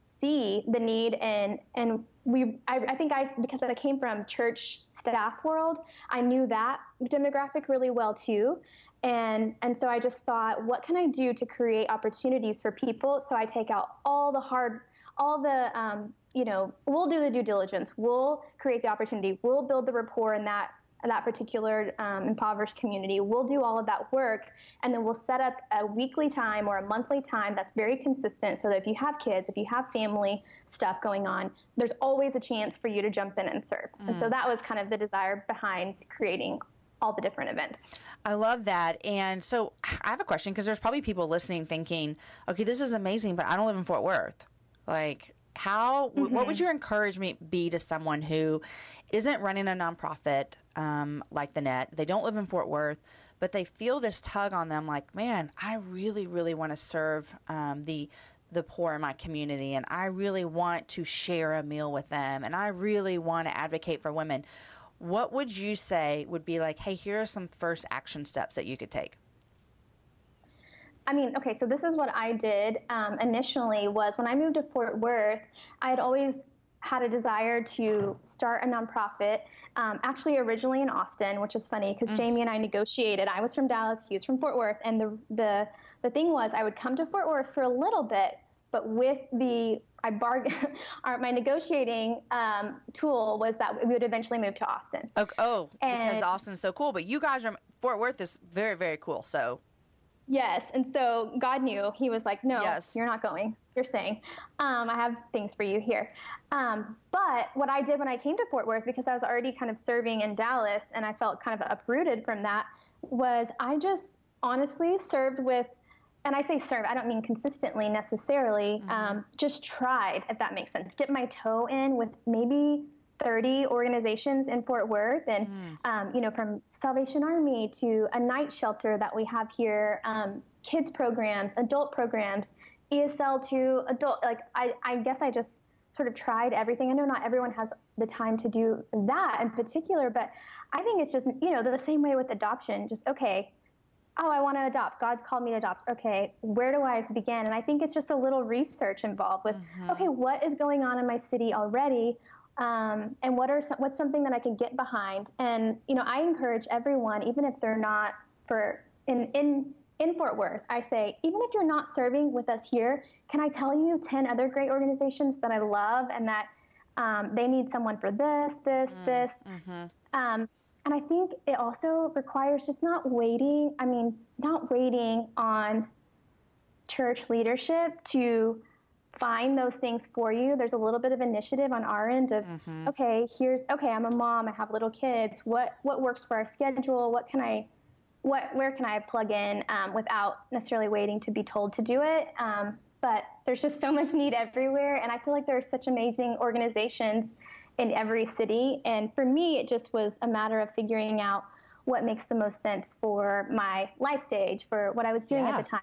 see the need and and we I, I, think I because I came from church staff world I knew that demographic really well too. And and so I just thought what can I do to create opportunities for people? So I take out all the hard all the um, you know, we'll do the due diligence. We'll create the opportunity. We'll build the rapport in that that particular um, impoverished community. We'll do all of that work, and then we'll set up a weekly time or a monthly time that's very consistent. So that if you have kids, if you have family stuff going on, there's always a chance for you to jump in and serve. Mm. And so mm. that was kind of the desire behind creating all the different events. I love that. And so I have a question because there's probably people listening thinking, okay, this is amazing, but I don't live in Fort Worth. Like, how mm-hmm. what would mm-hmm. your encouragement be to someone who isn't running a nonprofit um, like the net they don't live in fort worth but they feel this tug on them like man i really really want to serve um, the the poor in my community and i really want to share a meal with them and i really want to advocate for women what would you say would be like hey here are some first action steps that you could take I mean, okay, so this is what I did um, initially was when I moved to Fort Worth, I had always had a desire to start a nonprofit. Um, actually, originally in Austin, which was funny because mm. Jamey and I negotiated. I was from Dallas, he was from Fort Worth, and the the the thing was, I would come to Fort Worth for a little bit, but with the I bargain, my negotiating um, tool was that we would eventually move to Austin. Oh, oh because Austin's so cool, but you guys are Fort Worth is very very cool. So Yes. And so God knew. He was like, no, yes. you're not going. You're staying. Um, I have things for you here. Um, but what I did when I came to Fort Worth, because I was already kind of serving in Dallas and I felt kind of uprooted from that, was I just honestly served with, and I say serve, I don't mean consistently necessarily, mm-hmm. um, just tried, if that makes sense. Dip my toe in with maybe 30 organizations in Fort Worth, and mm. um, you know, from Salvation Army to a night shelter that we have here, um, kids programs, adult programs, ESL to adult. Like I, I guess I just sort of tried everything. I know not everyone has the time to do that in particular, but I think it's just you know the same way with adoption. Just okay. Oh, I want to adopt. God's called me to adopt. Okay, where do I begin? And I think it's just a little research involved with, mm-hmm. okay, what is going on in my city already? Um, and what are some, what's something that I can get behind? And you know, I encourage everyone, even if they're not for in in in Fort Worth, I say, even if you're not serving with us here, can I tell you 10 other great organizations that I love and that um, they need someone for this, this, mm, this. Mm-hmm. Um, and I think it also requires just not waiting. I mean, not waiting on church leadership to find those things for you. There's a little bit of initiative on our end of, mm-hmm. okay, here's okay, I'm a mom, I have little kids. What what works for our schedule? What can I, what where can I plug in um, without necessarily waiting to be told to do it? Um, but there's just so much need everywhere, and I feel like there are such amazing organizations in every city. And for me, it just was a matter of figuring out what makes the most sense for my life stage, for what I was doing yeah. at the time.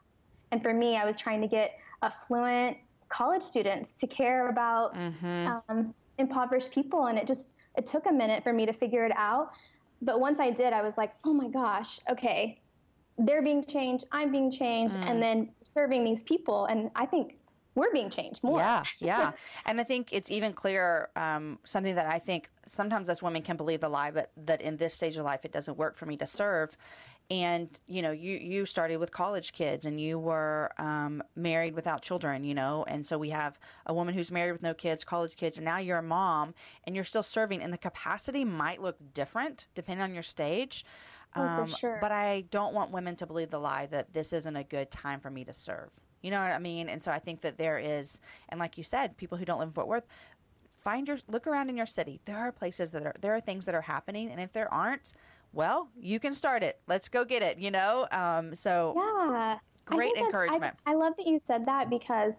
And for me, I was trying to get affluent college students to care about mm-hmm. um, impoverished people and it just it took a minute for me to figure it out but once i did i was like oh my gosh okay they're being changed i'm being changed mm. and then serving these people and i think we're being changed more. Yeah, yeah. and I think it's even clearer um, something that I think sometimes us women can believe the lie, but that in this stage of life it doesn't work for me to serve and you know you you started with college kids and you were um, married without children you know and so we have a woman who's married with no kids college kids and now you're a mom and you're still serving and the capacity might look different depending on your stage oh, um, for sure. but i don't want women to believe the lie that this isn't a good time for me to serve you know what i mean and so i think that there is and like you said people who don't live in fort worth find your look around in your city. There are places that are there are things that are happening, and if there aren't, well, you can start it. Let's go get it. You know. Um, so yeah, great encouragement. I, I love that you said that because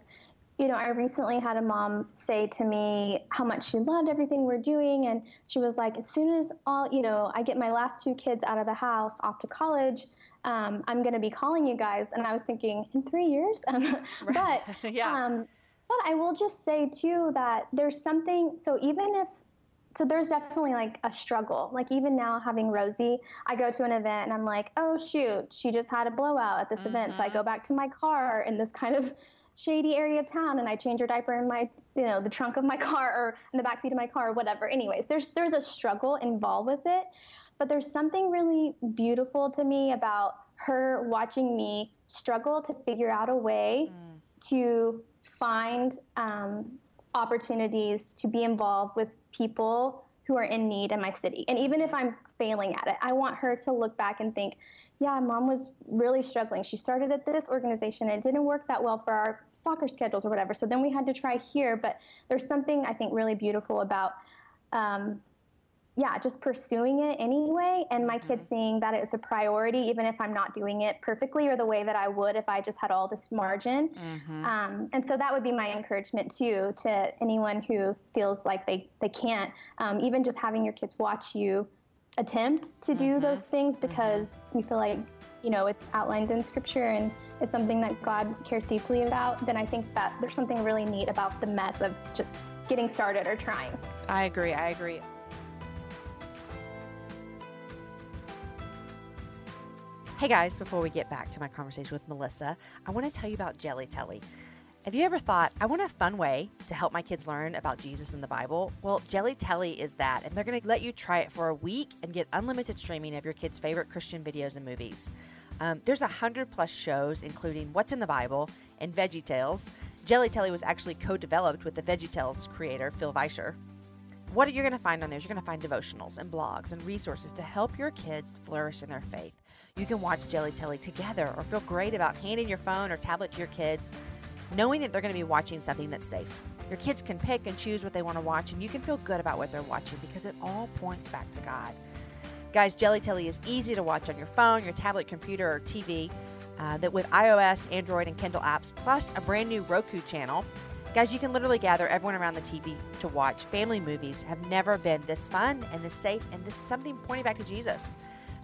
you know, I recently had a mom say to me how much she loved everything we're doing. And she was like, as soon as all, you know, I get my last two kids out of the house off to college, um, I'm going to be calling you guys. And I was thinking, in three years? but, yeah. Um, but I will just say too that there's something, so even if, so there's definitely like a struggle. Like even now having Rosie, I go to an event and I'm like, oh shoot, she just had a blowout at this mm-hmm. event. So I go mm-hmm. back to my car in this kind of shady area of town and I change her diaper in my, you know, the trunk of my car or in the backseat of my car or whatever. Anyways, there's there's a struggle involved with it, but there's something really beautiful to me about her watching me struggle to figure out a way mm. to find um, opportunities to be involved with people who are in need in my city. And even if I'm failing at it, I want her to look back and think, yeah, mom was really struggling. She started at this organization and it didn't work that well for our soccer schedules or whatever. So then we had to try here. But there's something I think really beautiful about, um, yeah, just pursuing it anyway. And my mm-hmm. kids seeing that it's a priority, even if I'm not doing it perfectly or the way that I would if I just had all this margin. Mm-hmm. Um, and so that would be my encouragement too to anyone who feels like they, they can't. Um, even just having your kids watch you attempt to do mm-hmm. those things mm-hmm. because mm-hmm. you feel like you know it's outlined in scripture and it's something that God cares deeply about, then I think that there's something really neat about the mess of just getting started or trying. I agree. I agree. Hey guys, before we get back to my conversation with Melissa, I want to tell you about Jelly Telly. Have you ever thought, I want a fun way to help my kids learn about Jesus and the Bible? Well, Jelly Telly is that, and they're going to let you try it for a week and get unlimited streaming of your kids' favorite Christian videos and movies. Um, there's a hundred plus shows, including What's in the Bible and Veggie Tales. Jelly Telly was actually co-developed with the Veggie Tales creator Phil Vischer. What are you're going to find on there is you're going to find devotionals and blogs and resources to help your kids flourish in their faith. You can watch Jelly Telly together or feel great about handing your phone or tablet to your kids knowing that they're going to be watching something that's safe. Your kids can pick and choose what they want to watch, and you can feel good about what they're watching because it all points back to God. Guys, Jelly Telly is easy to watch on your phone, your tablet, computer, or TV. Uh, that with iOS, Android, and Kindle apps, plus a brand new Roku channel. Guys, you can literally gather everyone around the TV to watch. Family movies have never been this fun and this safe, and this is something pointing back to Jesus.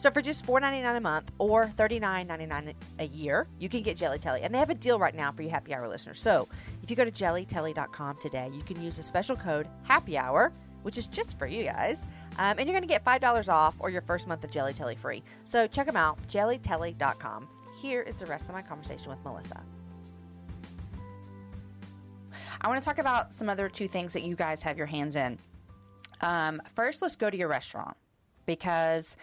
So for just $4.99 a month or $39.99 a year, you can get Jelly Telly. And they have a deal right now for you happy hour listeners. So if you go to jellytelly.com today, you can use a special code happy hour, which is just for you guys. Um, and you're going to get $5 off or your first month of Jelly Telly free. So check them out, jellytelly.com. Here is the rest of my conversation with Melissa. I want to talk about some other two things that you guys have your hands in. Um, first, let's go to your restaurant because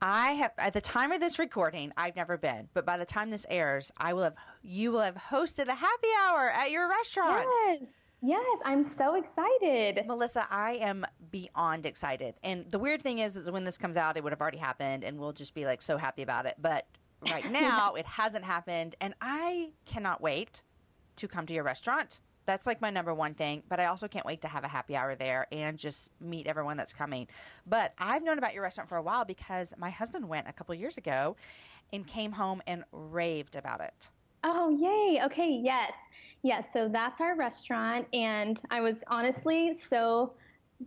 I have at the time of this recording, I've never been, but by the time this airs, I will have you will have hosted a happy hour at your restaurant. Yes. Yes, I'm so excited. Melissa, I am beyond excited. And the weird thing is is when this comes out, it would have already happened and we'll just be like so happy about it. But right now, yes. it hasn't happened and I cannot wait to come to your restaurant that's like my number one thing. But I also can't wait to have a happy hour there and just meet everyone that's coming. But I've known about your restaurant for a while because my husband went a couple years ago and came home and raved about it. Oh, yay. Okay, yes. Yes, so that's our restaurant. And I was honestly so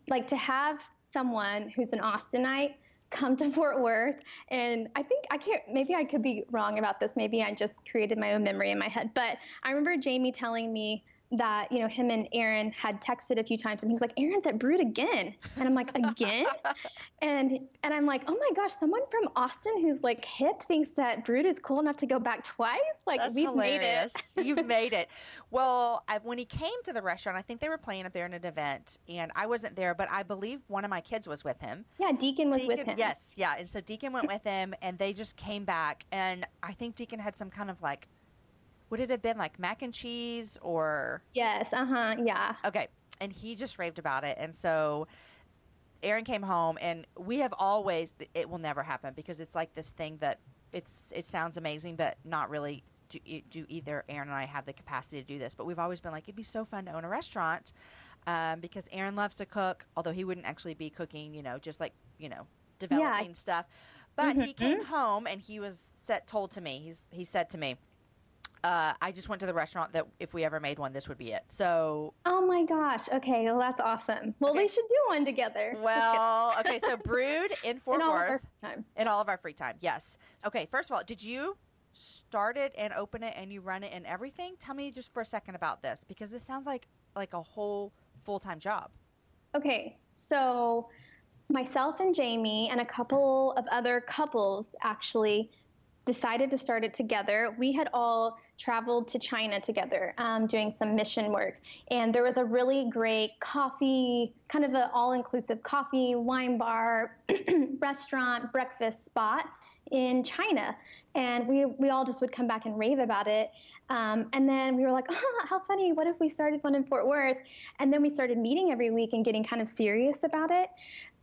like to have someone who's an Austinite come to Fort Worth. And I think I can't, maybe I could be wrong about this. Maybe I just created my own memory in my head. But I remember Jamey telling me that you know him and Aaron had texted a few times, and he was like, "Aaron's at Brewed again," and I'm like, "Again?" and and I'm like, "Oh my gosh, someone from Austin who's like hip thinks that Brewed is cool enough to go back twice. Like That's we've hilarious. made it. You've made it. Well, I, when he came to the restaurant, I think they were playing up there in an event, and I wasn't there, but I believe one of my kids was with him. Yeah, Deacon was Deacon, with him. Yes, yeah, and so Deacon went with him, and they just came back, and I think Deacon had some kind of like would it have been like mac and cheese or? Yes. Uh huh. Yeah. Okay. And he just raved about it. And so Aaron came home, and we have always, it will never happen because it's like this thing that it's it sounds amazing, but not really do, do either Aaron and I have the capacity to do this. But we've always been like, it'd be so fun to own a restaurant. um, because Aaron loves to cook, although he wouldn't actually be cooking, you know, just like, you know, developing stuff. But he came home and he was set, told to me, he's, he said to me, uh, I just went to the restaurant that if we ever made one, this would be it. So, Oh my gosh. Okay, well that's awesome. Well, Okay. we should do one together. Well, okay, so brewed in. Fort In all of our Worth. time. In all of our free time, yes. Okay, first of all, did you start it and open it and you run it and everything? Tell me just for a second about this because this sounds like like a whole full time job. Okay, so myself and Jamey and a couple of other couples actually decided to start it together. We had all traveled to China together um, doing some mission work, and there was a really great coffee, kind of an all inclusive coffee, wine bar, restaurant, breakfast spot in China. And we, we all just would come back and rave about it. Um, and then we were like, oh, how funny. What if we started one in Fort Worth? And then we started meeting every week and getting kind of serious about it.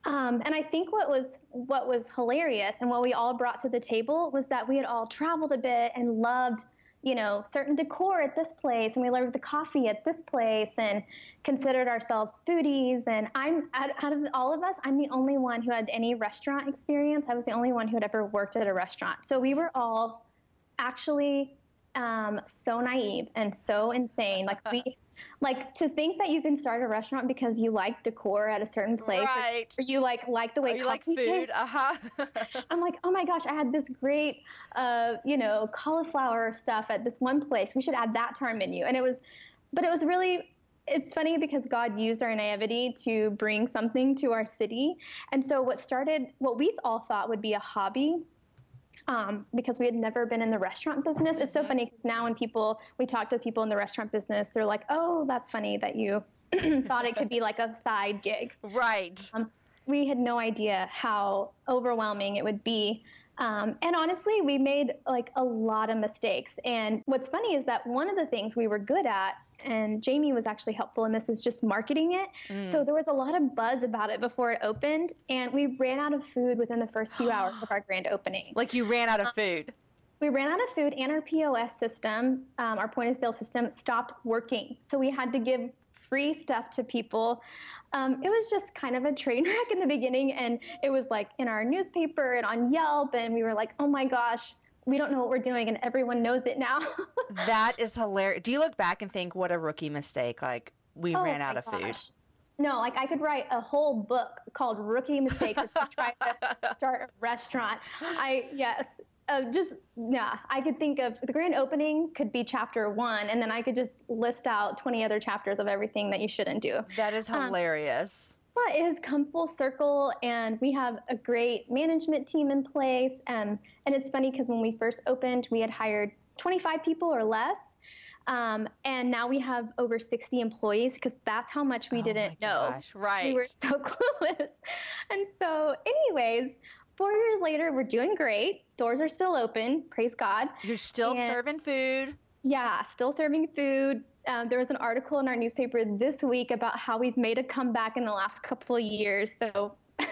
Um, and I think what was what was hilarious and what we all brought to the table was that we had all traveled a bit and loved, you know, certain decor at this place, and we loved the coffee at this place, and considered ourselves foodies. And I'm out, out of all of us, I'm the only one who had any restaurant experience. I was the only one who had ever worked at a restaurant. So we were all actually um, so naive and so insane. Like we, like to think that you can start a restaurant because you like decor at a certain place, or- Right. or, you like like the way Oh, you like food? tastes. Uh huh. I'm like, oh my gosh, I had this great, uh, you know, cauliflower stuff at this one place. We should add that to our menu. And it was, but it was really, it's funny because God used our naivety to bring something to our city. And so what started, what we all thought would be a hobby. Um, because we had never been in the restaurant business. It's so funny because now when people, we talk to people in the restaurant business, they're like, oh, that's funny that you thought it could be like a side gig right. um, we had no idea how overwhelming it would be. Um, and honestly, we made like a lot of mistakes. And what's funny is that one of the things we were good at, and Jamey was actually helpful in this, is just marketing it. Mm. So there was a lot of buzz about it before it opened, and we ran out of food within the first few hours of our grand opening. Like you ran out of food. We ran out of food, and our POS system, um, our point of sale system, stopped working. So we had to give free stuff to people. Um, it was just kind of a train wreck in the beginning, and it was like in our newspaper and on Yelp, and we were like, oh my gosh, we don't know what we're doing, and everyone knows it now. That is hilarious. Do you look back and think what a rookie mistake? Like we Oh ran out of food. No, like I could write a whole book called Rookie Mistakes to try to start a restaurant. I yes, uh, just yeah. I could think of the grand opening could be chapter one, and then I could just list out twenty other chapters of everything that you shouldn't do. That is Um, hilarious. But it has come full circle, and we have a great management team in place. Um, and it's funny because when we first opened, we had hired 25 people or less. Um, and now we have over 60 employees because that's how much we Oh didn't know. gosh, right. We were so clueless. And so, anyways, four years later, we're doing great. Doors are still open. Praise God. You're still and- serving food. Yeah, still serving food. Um, there was an article in our newspaper this week about how we've made a comeback in the last couple of years. So,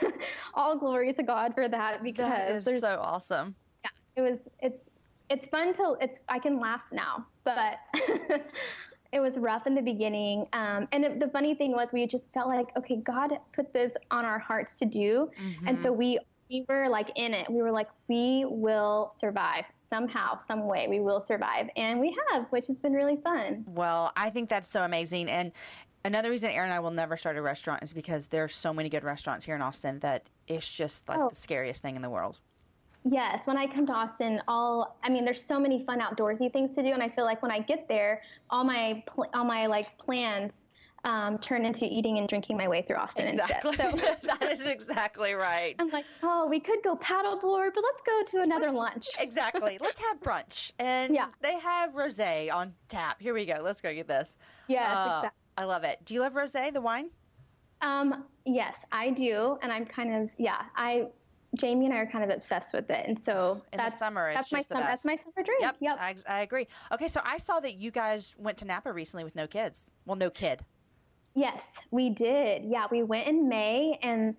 all glory to God for that That because is there's so awesome. Yeah, it was it's it's fun to it's I can laugh now, but it was rough in the beginning. Um, and it, the funny thing was we just felt like okay, God put this on our hearts to do, and Mm-hmm. so we we were like in it. We were like we will survive somehow, some way. We will survive, and we have, which has been really fun. Well, I think that's so amazing. And another reason Aaron and I will never start a restaurant is because there's so many good restaurants here in Austin that it's just like Oh. the scariest thing in the world. Yes, when I come to Austin, all I mean, there's so many fun outdoorsy things to do, and I feel like when I get there, all my pl- all my like plans um, turn into eating and drinking my way through Austin Exactly. instead. So that is exactly right. I'm like, oh, we could go paddleboard, but let's go to another lunch. Exactly. Let's have brunch. And Yeah. they have rosé on tap. Here we go. Let's go get this. Yes, Uh, exactly. I love it. Do you love rosé, the wine? Um, yes, I do, and I'm kind of yeah. I Jamey and I are kind of obsessed with it, and so In the that's summer, it's that's my just the sum- that's my summer drink. Yep. Yep. I, I agree. Okay, so I saw that you guys went to Napa recently with no kids. Well, no kid. Yes, we did. Yeah, we went in May and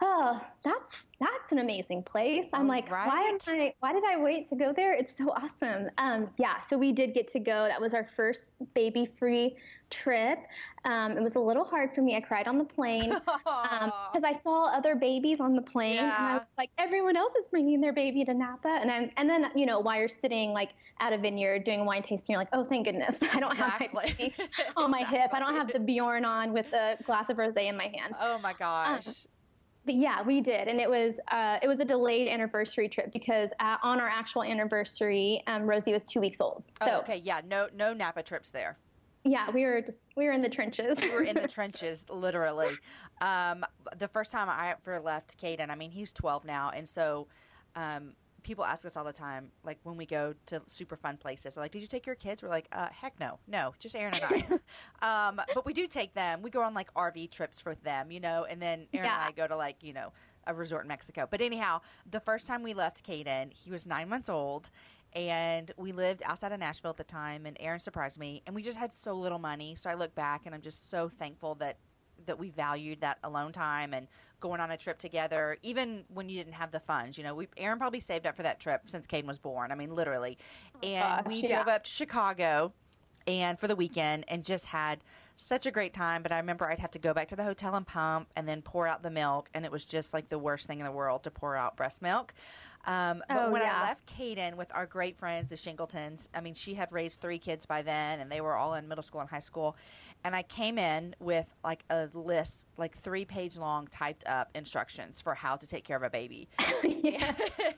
oh, that's that's an amazing place. I'm like, why am? I? Why did I wait to go there? It's so awesome. Um, yeah, so we did get to go. That was our first baby-free trip. Um, it was a little hard for me. I cried on the plane because I saw other babies on the plane, and I Yeah. was like, everyone else is bringing their baby to Napa, and I'm, and then you know, while you're sitting like at a vineyard doing wine tasting, you're like, oh, thank goodness, I don't have my baby on my hip. I don't have the Bjorn on with a glass of rosé in my hand. Oh my gosh. Yeah, we did, and it was uh, it was a delayed anniversary trip because uh, on our actual anniversary, um, Rosie was two weeks old. So oh, okay, yeah, no no Napa trips there. yeah, we were just we were in the trenches. We were in the trenches, literally. Um, the first time I ever left Caden, I mean, he's 12 now. And so um, people ask us all the time, like when we go to super fun places, they're like, Did you take your kids? We're like, uh, Heck no, no, just Aaron and I. um, but we do take them. We go on like RV trips for them, you know, and then Aaron Yeah. and I go to like, you know, a resort in Mexico. But anyhow, the first time we left Caden, he was nine months old. And we lived outside of Nashville at the time, and Aaron surprised me. And we just had so little money. So I look back and I'm just so thankful that that we valued that alone time and going on a trip together, even when you didn't have the funds. You know, we Aaron probably saved up for that trip since Caden was born. I mean, literally. And gosh, we yeah. drove up to Chicago and for the weekend and just had such a great time. But I remember I'd have to go back to the hotel and pump and then pour out the milk, and it was just like the worst thing in the world to pour out breast milk. Um, but Oh, when I left Caden with our great friends, the Shingletons, I mean, she had raised three kids by then, and they were all in middle school and high school. And I came in with like a list, like three page long, typed up instructions for how to take care of a baby. Yeah.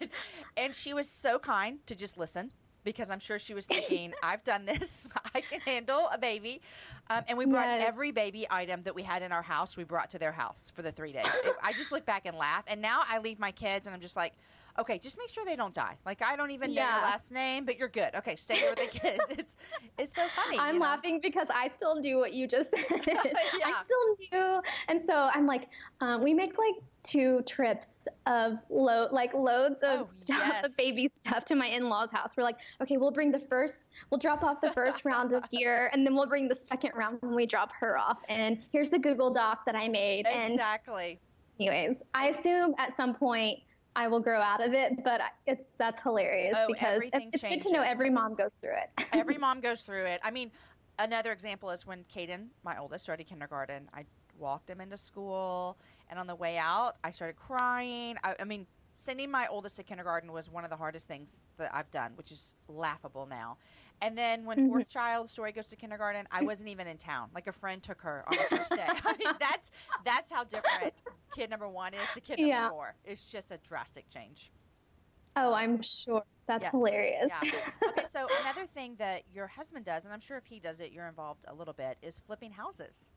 and she was so kind to just listen because I'm sure she was thinking, I've done this. I can handle a baby. Um, and we brought Yes. every baby item that we had in our house, we brought to their house for the three days. It- I just look back and laugh. And now I leave my kids and I'm just like, okay, just make sure they don't die. Like, I don't even know your last name, but you're good. Okay, stay here with the kids. It's, it's so funny. I'm you know? laughing because I still do what you just said. Yeah. I still do, and so I'm like, um, we make like two trips of load, like loads of Oh, stuff, yes. of baby stuff to my in-laws' house. We're like, okay, we'll bring the first, we'll drop off the first round of gear, and then we'll bring the second round when we drop her off. And here's the Google Doc that I made. And Exactly. anyways, I assume at some point. I will grow out of it, but it's that's hilarious Oh, because it's good to know every mom goes through it. Every mom goes through it. I mean, another example is when Caden, my oldest, started kindergarten. I walked him into school, and on the way out, I started crying. I, I mean, sending my oldest to kindergarten was one of the hardest things that I've done, which is laughable now. And then when Mhm. fourth child story goes to kindergarten, I wasn't even in town. Like a friend took her on the first day. I mean, that's that's how different kid number one is to kid number Yeah. four. It's just a drastic change. Oh, I'm sure that's Yeah. hilarious. Yeah. Okay, so another thing that your husband does, and I'm sure if he does it, you're involved a little bit, is flipping houses.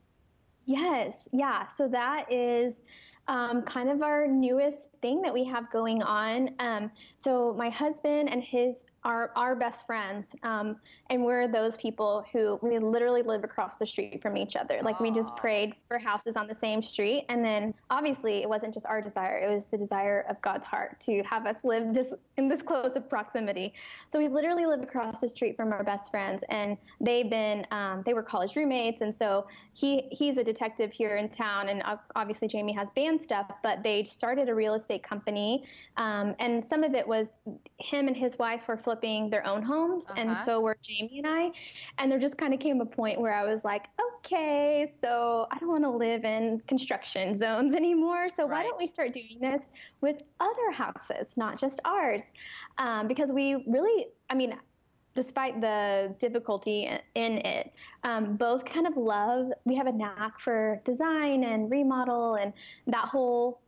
Yes, yeah. So that is um, kind of our newest thing that we have going on. Um, so my husband and his are our best friends, um, and we're those people who we literally live across the street from each other. Like we just prayed for houses on the same street, and then obviously it wasn't just our desire; it was the desire of God's heart to have us live this in this close of proximity. So we literally live across the street from our best friends, and they've been um, they were college roommates, and so he he's a detective here in town, and obviously Jamey has band stuff, but they started a real estate company, um, and some of it was him and his wife were flipping their own homes, and Uh-huh. so were Jamey and I, and there just kind of came a point where I was like, okay, so I don't want to live in construction zones anymore, so why don't we start doing this with other houses, not just ours, um, because we really, I mean despite the difficulty in it, um, both kind of love. We have a knack for design and remodel and that whole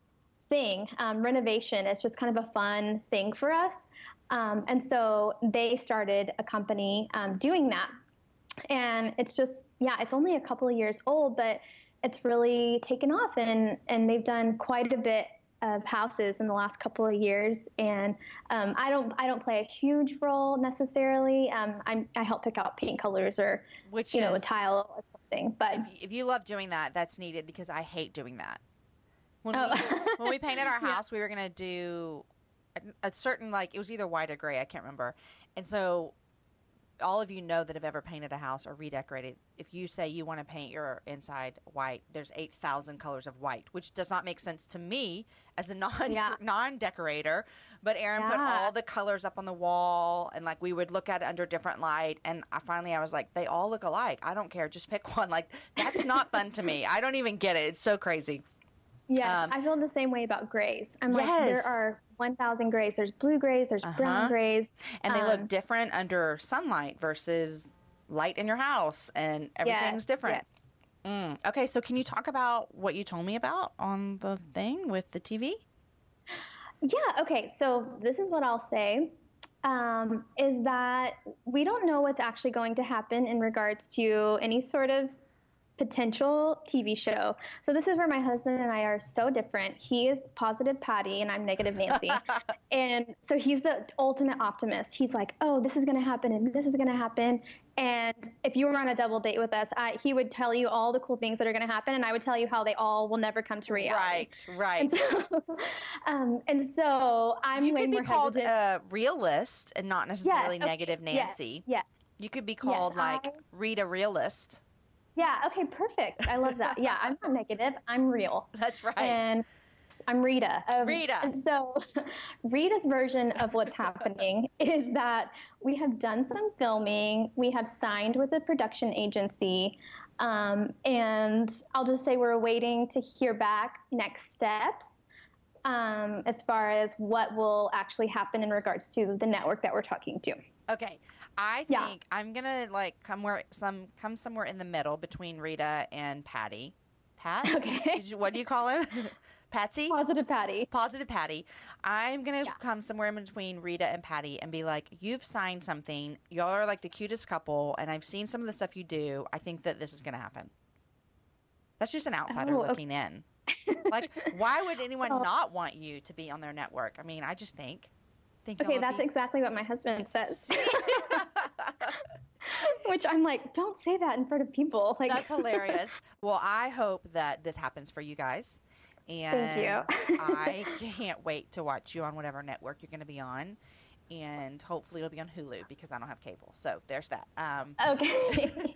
thing. Um, renovation is just kind of a fun thing for us. Um, and so they started a company um, doing that. And it's just, yeah, it's only a couple of years old, but it's really taken off and, and they've done quite a bit of houses in the last couple of years, and um, I don't I don't play a huge role necessarily. Um, I'm, I help pick out paint colors or Which you know a tile or something. But if, you- if you love doing that, that's needed because I hate doing that. When Oh. we when we painted our Yeah. house, we were gonna do a, certain like it was either white or gray, I can't remember. And so all of you know that have ever painted a house or redecorated, if you say you want to paint your inside white, there's 8,000 colors of white, which does not make sense to me as a non Yeah. non decorator. But Aaron put all the colors up on the wall and like we would look at it under different light. And I finally I was like, they all look alike. I don't care. Just pick one. Like that's not fun to me. I don't even get it. It's so crazy. Yes, Um, I feel the same way about grays. I'm like, there are 1,000 grays. There's blue grays, there's Uh-huh. brown grays. And they Um, look different under sunlight versus light in your house. And everything's yes, different. yes. Mm. Okay, so can you talk about what you told me about on the thing with the TV? Yeah, okay. So this is what I'll say um, is that we don't know what's actually going to happen in regards to any sort of potential TV show. So this is where my husband and I are so different. He is positive Patty and I'm negative Nancy. and so he's the ultimate optimist. He's like, "Oh, this is going to happen and this is going to happen." And if you were on a double date with us, I, he would tell you all the cool things that are going to happen, and I would tell you how they all will never come to reality. Right, right. And so, um, and so I'm you way could be called hesitant. a realist and not necessarily okay, negative Nancy. Yes, yes. You could be called like I- Rita Realist. Yeah. Okay. Perfect. I love that. Yeah. I'm not negative. I'm real. That's right. And I'm Rita. Um, Rita. And so, Rita's version of what's happening is that we have done some filming. We have signed with a production agency. Um, and I'll just say we're waiting to hear back next steps um, as far as what will actually happen in regards to the network that we're talking to. Okay, I Yeah. think I'm gonna like come where some come somewhere in the middle between Rita and Patty. Pat, Okay. Did you- what do you call him? Patsy. Positive Patty. Positive Patty. I'm gonna Yeah. come somewhere in between Rita and Patty and be like, "You've signed something. Y'all are like the cutest couple, and I've seen some of the stuff you do. I think that this is gonna happen." That's just an outsider Oh, okay. looking in. like, why would anyone Oh. not want you to be on their network? I mean, I just think. Y'all Okay, that's exactly what my husband says. Which I'm like, don't say that in front of people. Like That's hilarious. Well, I hope that this happens for you guys. And you. I can't wait to watch you on whatever network you're going to be on. And hopefully it'll be on Hulu because I don't have cable. So there's that. Um, Okay.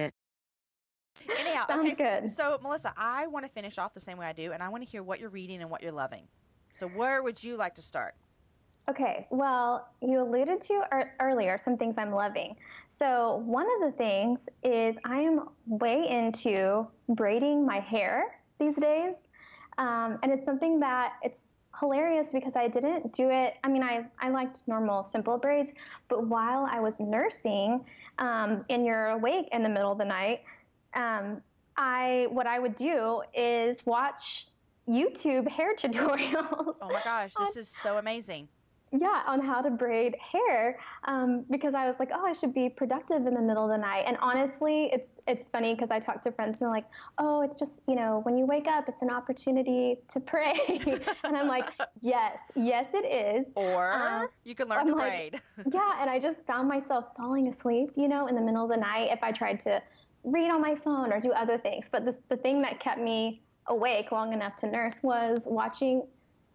Anyhow, Sounds okay, good. So, Melissa, I want to finish off the same way I do, and I want to hear what you're reading and what you're loving. So, where would you like to start? Okay, well, you alluded to ear- earlier some things I'm loving. So, one of the things is I am way into braiding my hair these days. Um, and it's something that it's hilarious because I didn't do it. I mean, I, I liked normal, simple braids, but while I was nursing um, and you're awake in the middle of the night, um, I what I would do is watch YouTube hair tutorials. Oh my gosh, this is so amazing. yeah, on how to braid hair um, because I was like, oh, I should be productive in the middle of the night. And honestly, it's it's funny because I talk to friends and they're like, oh, it's just you know when you wake up, it's an opportunity to pray, and I'm like, yes, yes, it is. Or Uh, you can learn I'm to like- braid. yeah, and I just found myself falling asleep, you know, in the middle of the night if I tried to read on my phone or do other things. But this, the thing that kept me awake long enough to nurse was watching,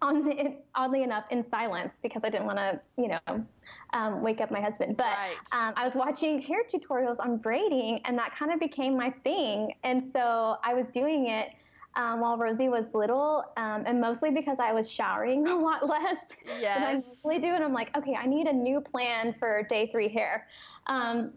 on oddly enough, in silence because I didn't want to, you know, um, wake up my husband. But Right. um, I was watching hair tutorials on braiding, and that kind of became my thing. And so I was doing it. Um, while Rosie was little, um, and mostly because I was showering a lot less than I Yes. usually do. And I'm like, okay, I need a new plan for day three hair. Um,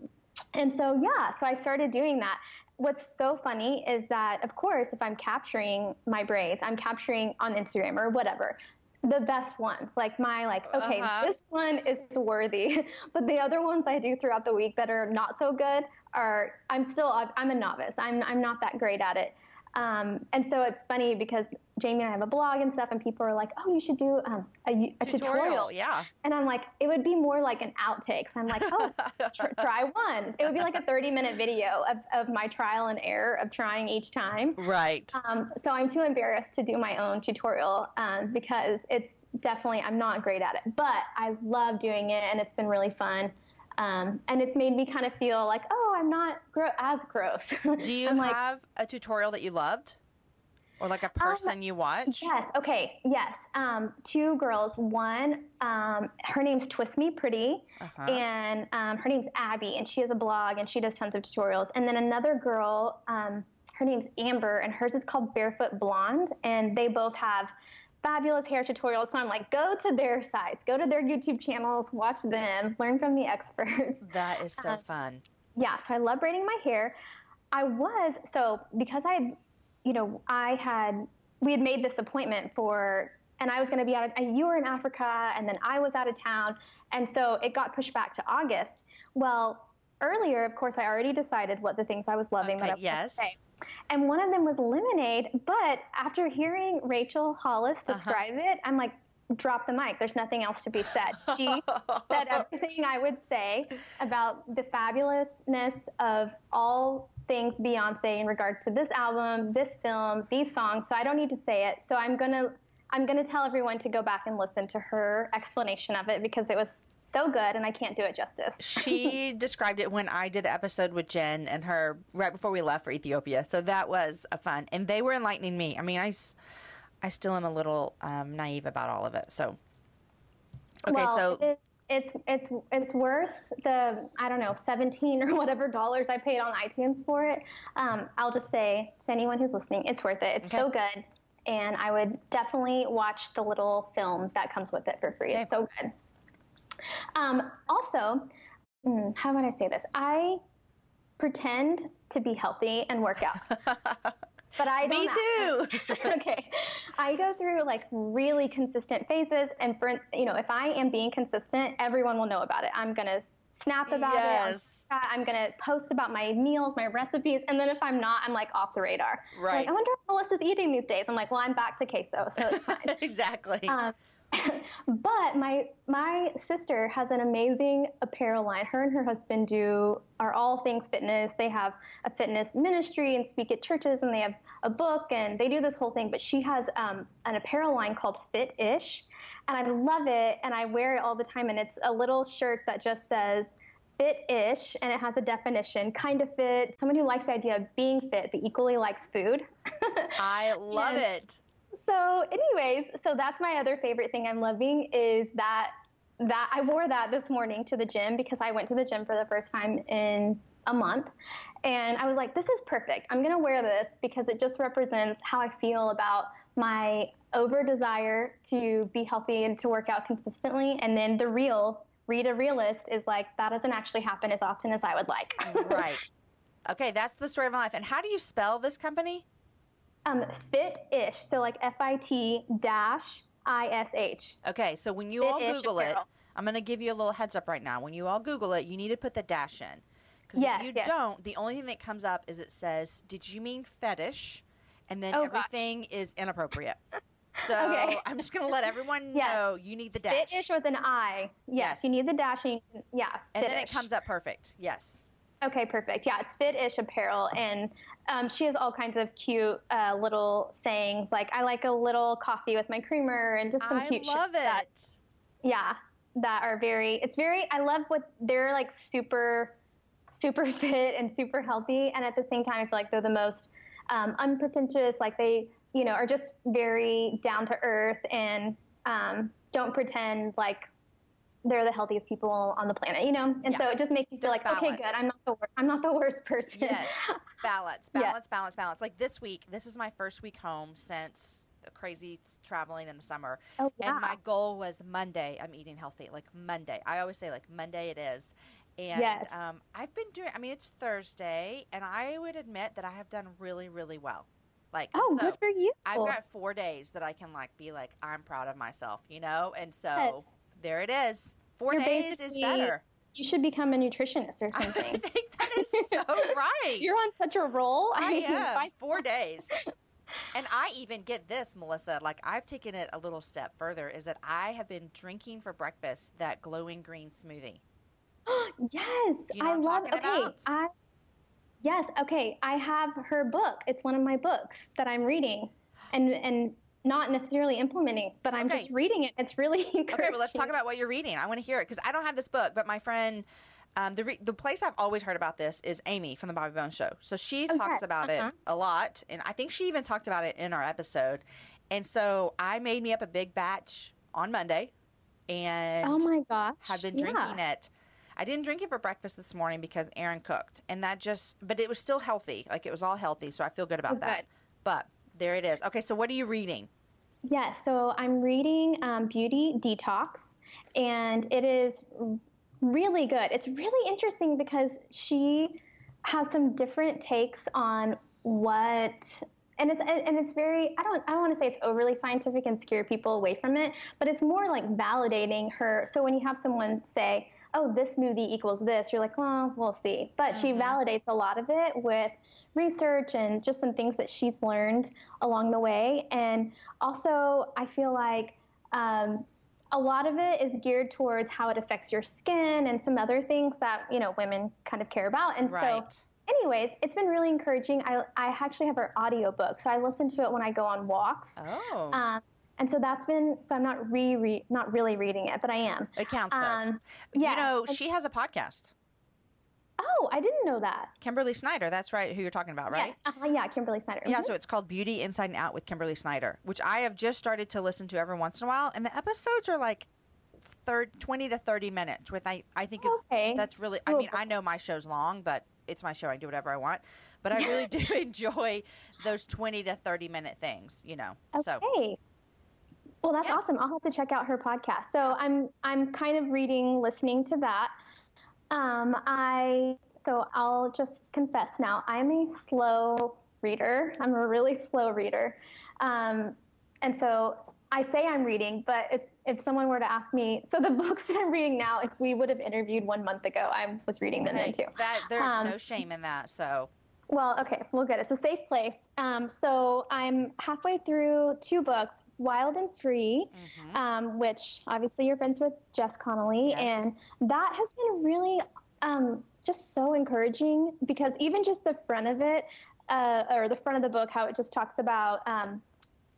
and so, yeah, so I started doing that. What's so funny is that, of course, if I'm capturing my braids, I'm capturing on Instagram or whatever. The best ones, like my, like, okay, Uh-huh. this one is worthy. But the other ones I do throughout the week that are not so good are, I'm still, I'm a novice. I'm, I'm not that great at it. Um, and so it's funny because Jamey and I have a blog and stuff, and people are like, "Oh, you should do um, a, a tutorial. tutorial." Yeah. And I'm like, it would be more like an outtake. So I'm like, oh, tr- try one. It would be like a 30 minute video of, of my trial and error of trying each time. Right. Um, so I'm too embarrassed to do my own tutorial um, because it's definitely I'm not great at it, but I love doing it, and it's been really fun. Um, and it's made me kind of feel like, oh, I'm not gro- as gross. Do you like, have a tutorial that you loved? Or like a person you watch? Yes. Okay. Yes. Um, two girls. One, um, her name's Twist Me Pretty, Uh-huh. and um, her name's Abby, and she has a blog and she does tons of tutorials. And then another girl, um, her name's Amber, and hers is called Barefoot Blonde, and they both have fabulous hair tutorials. So I'm like, go to their sites, go to their YouTube channels, watch them, learn from the experts. That is so Um, fun. Yeah, so I love braiding my hair. I was so because I, you know, I had we had made this appointment for, and I was going to be out. Of, and you were in Africa, and then I was out of town, and so it got pushed back to August. Well, earlier, of course, I already decided what the things I was loving. that Okay, I was yes. say. And one of them was lemonade. But after hearing Rachel Hollis Uh-huh. describe it, I'm like, drop the mic. There's nothing else to be said. She said everything I would say about the fabulousness of all things Beyonce in regard to this album, this film, these songs. So I don't need to say it. So I'm gonna I'm gonna tell everyone to go back and listen to her explanation of it because it was so good and I can't do it justice. she described it when I did the episode with Jen and her right before we left for Ethiopia. So that was a fun, and they were enlightening me. I mean, I, I still am a little um, naive about all of it. So, okay, well, so it, it's it's it's worth the I don't know 17 or whatever dollars I paid on iTunes for it. Um, I'll just say to anyone who's listening, it's worth it. It's Okay. so good, and I would definitely watch the little film that comes with it for free. It's so good. Um, also, mm, how would I say this? I pretend to be healthy and work out. But I don't Me too. okay. I go through like really consistent phases, and for you know, if I am being consistent, everyone will know about it. I'm gonna snap about Yes. it. I'm, I'm gonna post about my meals, my recipes, and then if I'm not, I'm like off the radar. Right. Like, I wonder what Melissa's eating these days. I'm like, well, I'm back to queso, so it's fine. exactly. Um, but my my sister has an amazing apparel line. Her and her husband do are all things fitness. They have a fitness ministry and speak at churches, and they have a book and they do this whole thing. But she has um, an apparel line called Fit Ish, and I love it, and I wear it all the time. And it's a little shirt that just says fit-ish and it has a definition kind of fit someone who likes the idea of being fit but equally likes food I love and- it. So anyways so that's my other favorite thing i'm loving is that that i wore that this morning to the gym because i went to the gym for the first time in a month and i was like this is perfect i'm going to wear this because it just represents how i feel about my over desire to be healthy and to work out consistently and then the real read a realist is like that doesn't actually happen as often as i would like right. Okay, that's the story of my life. And how do you spell this company? Um fit-ish so like f-i-t dash i-s-h Okay, so when you all Fit-ish Google it. I'm going to give you a little heads up right now. When you all Google it, you need to put the dash in. Because Yes, if you yes. don't, the only thing that comes up is it says, Did you mean fetish? And then Oh, gosh. everything is inappropriate. So Okay. I'm just going to let everyone Yes. know you need the dash. Fit-ish with an I. Yes, you need the dash. And you, yeah, and then it comes up perfect. Yes. Okay, perfect. Yeah, it's fit-ish apparel, and um, she has all kinds of cute uh, little sayings like "I like a little coffee with my creamer" and just some I cute love shit that- it. yeah, that are very. It's very. I love what they're like. Super, super fit and super healthy, and at the same time, I feel like they're the most um, unpretentious. Like they, you know, are just very down to earth and um, don't pretend like they're the healthiest people on the planet. You know, and Yeah. so it just makes you feel There's like, okay, good. I'm not the wor- I'm not the worst person. Yes. balance, Yeah. balance, balance, balance. Like this week, this is my first week home since the crazy traveling in the summer. Oh, And my goal was Monday, I'm eating healthy. Like Monday. I always say, like, Monday it is. And Yes. um, I've been doing, I mean, it's Thursday, and I would admit that I have done really, really well. Like, Oh, so good for you. I've got four days that I can, like, be like, I'm proud of myself, you know? And so Yes. there it is. 4 You're days is better. you should become a nutritionist or something. I think that is so right. You're on such a roll. I mean, am. Four days. And I even get this, Melissa. Like I've taken it a little step further. Is that I have been drinking for breakfast that glowing green smoothie. yes, You know I love. Okay, about? I yes. Okay, I have her book. It's one of my books that I'm reading, and and not necessarily implementing, but I'm just reading it. It's really encouraging. Okay, well, let's talk about what you're reading. I want to hear it because I don't have this book, but my friend, um, the re- the place I've always heard about this is Amy from the Bobby Bones Show. So she Oh, talks about uh-huh. it a lot, and I think she even talked about it in our episode. And so I made me up a big batch on Monday, and Oh my gosh! have been yeah. drinking it. I didn't drink it for breakfast this morning because Aaron cooked, and that just, but it was still healthy. Like it was all healthy, so I feel good about Oh, that. But there it is. Okay, so what are you reading? Yes, so I'm reading um, Beauty Detox, and it is really good. It's really interesting because she has some different takes on what. And it's and it's very I don't I don't want to say it's overly scientific and scare people away from it, but it's more like validating her. So when you have someone say, "Oh, this smoothie equals this," you're like, "Well, we'll see." But she validates a lot of it with research and just some things that she's learned along the way. And also, I feel like um, a lot of it is geared towards how it affects your skin and some other things that you know women kind of care about. And Right. so, anyways, it's been really encouraging. I I actually have her audiobook, so I listen to it when I go on walks. Oh, Um, and so that's been so I'm not re, re not really reading it, but I am. it counts though. Um, You yeah. know, she has a podcast. oh, I didn't know that. Kimberly Snyder, that's right, who you're talking about, right? Yes. Uh-huh, yeah, Kimberly Snyder. Yeah, Mhm. so it's called Beauty Inside and Out with Kimberly Snyder, which I have just started to listen to every once in a while, and the episodes are like third, 20 to 30 minutes, with I, I think Okay. that's really, I mean, I know my show's long, but it's my show. I do whatever I want. But I really do enjoy those 20 to 30 minute things, you know. So, Okay. Well, that's Yeah. awesome. I'll have to check out her podcast. So I'm I'm kind of reading, listening to that. Um, I so I'll just confess now. I'm a slow reader. I'm a really slow reader, um, and so I say I'm reading, but it's if someone were to ask me, so the books that I'm reading now, if we would have interviewed one month ago, I was reading them then too. that, there's Um, no shame in that. So, Well, okay, well, good. It's a safe place. Um, so I'm halfway through two books, Wild and Free, mhm. um, which obviously you're friends with Jess Connolly, Yes. and that has been really um, just so encouraging because even just the front of it, uh, or the front of the book, how it just talks about um,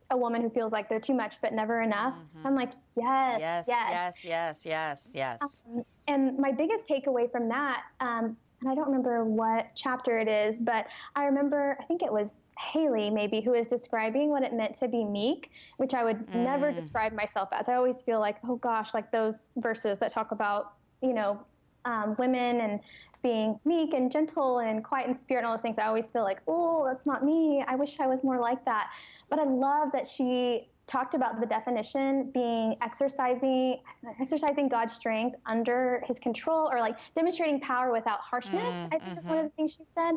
a woman who feels like they're too much but never enough. Mhm. I'm like, yes, yes, yes, yes, yes, yes. um, and my biggest takeaway from that, um, and I don't remember what chapter it is, but I remember, I think it was Hayley maybe, who was describing what it meant to be meek, which I would never Mm. describe myself as. I always feel like, oh gosh, like those verses that talk about, you know, um, women and being meek and gentle and quiet in spirit and all those things. I always feel like, oh, that's not me. I wish I was more like that. But I love that she talked about the definition being exercising exercising God's strength under his control or like demonstrating power without harshness. Mm, I think is one of the things she said.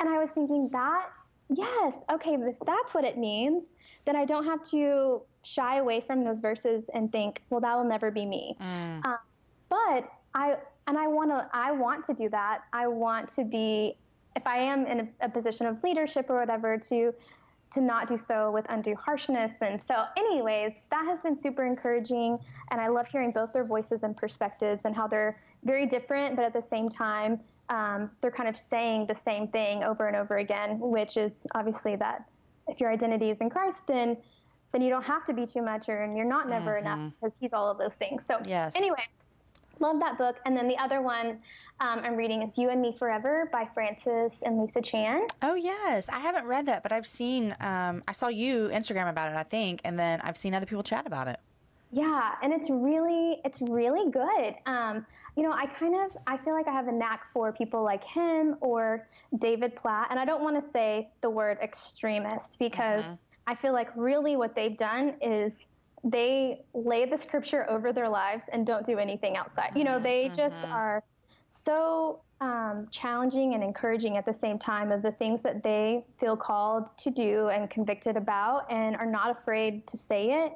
And I was thinking that yes, okay, if that's what it means, then I don't have to shy away from those verses and think, well, that will never be me. Mm. Um, but I and I want to I want to do that. I want to be if I am in a, a position of leadership or whatever to to not do so with undue harshness. And so, anyways, that has been super encouraging. And I love hearing both their voices and perspectives and how they're very different, but at the same time, um, they're kind of saying the same thing over and over again, which is obviously that if your identity is in Christ, then then you don't have to be too much or and you're not never enough because he's all of those things. So Yes. anyway, love that book. And then the other one um, I'm reading is You and Me Forever by Francis and Lisa Chan. Oh yes, I haven't read that, but I've seen. Um, I saw you Instagram about it, I think, and then I've seen other people chat about it. Yeah, and it's really it's really good. Um, you know, I kind of I feel like I have a knack for people like him or David Platt, and I don't want to say the word extremist because I feel like really what they've done is they lay the scripture over their lives and don't do anything outside. You know, they just are so um, challenging and encouraging at the same time of the things that they feel called to do and convicted about and are not afraid to say it.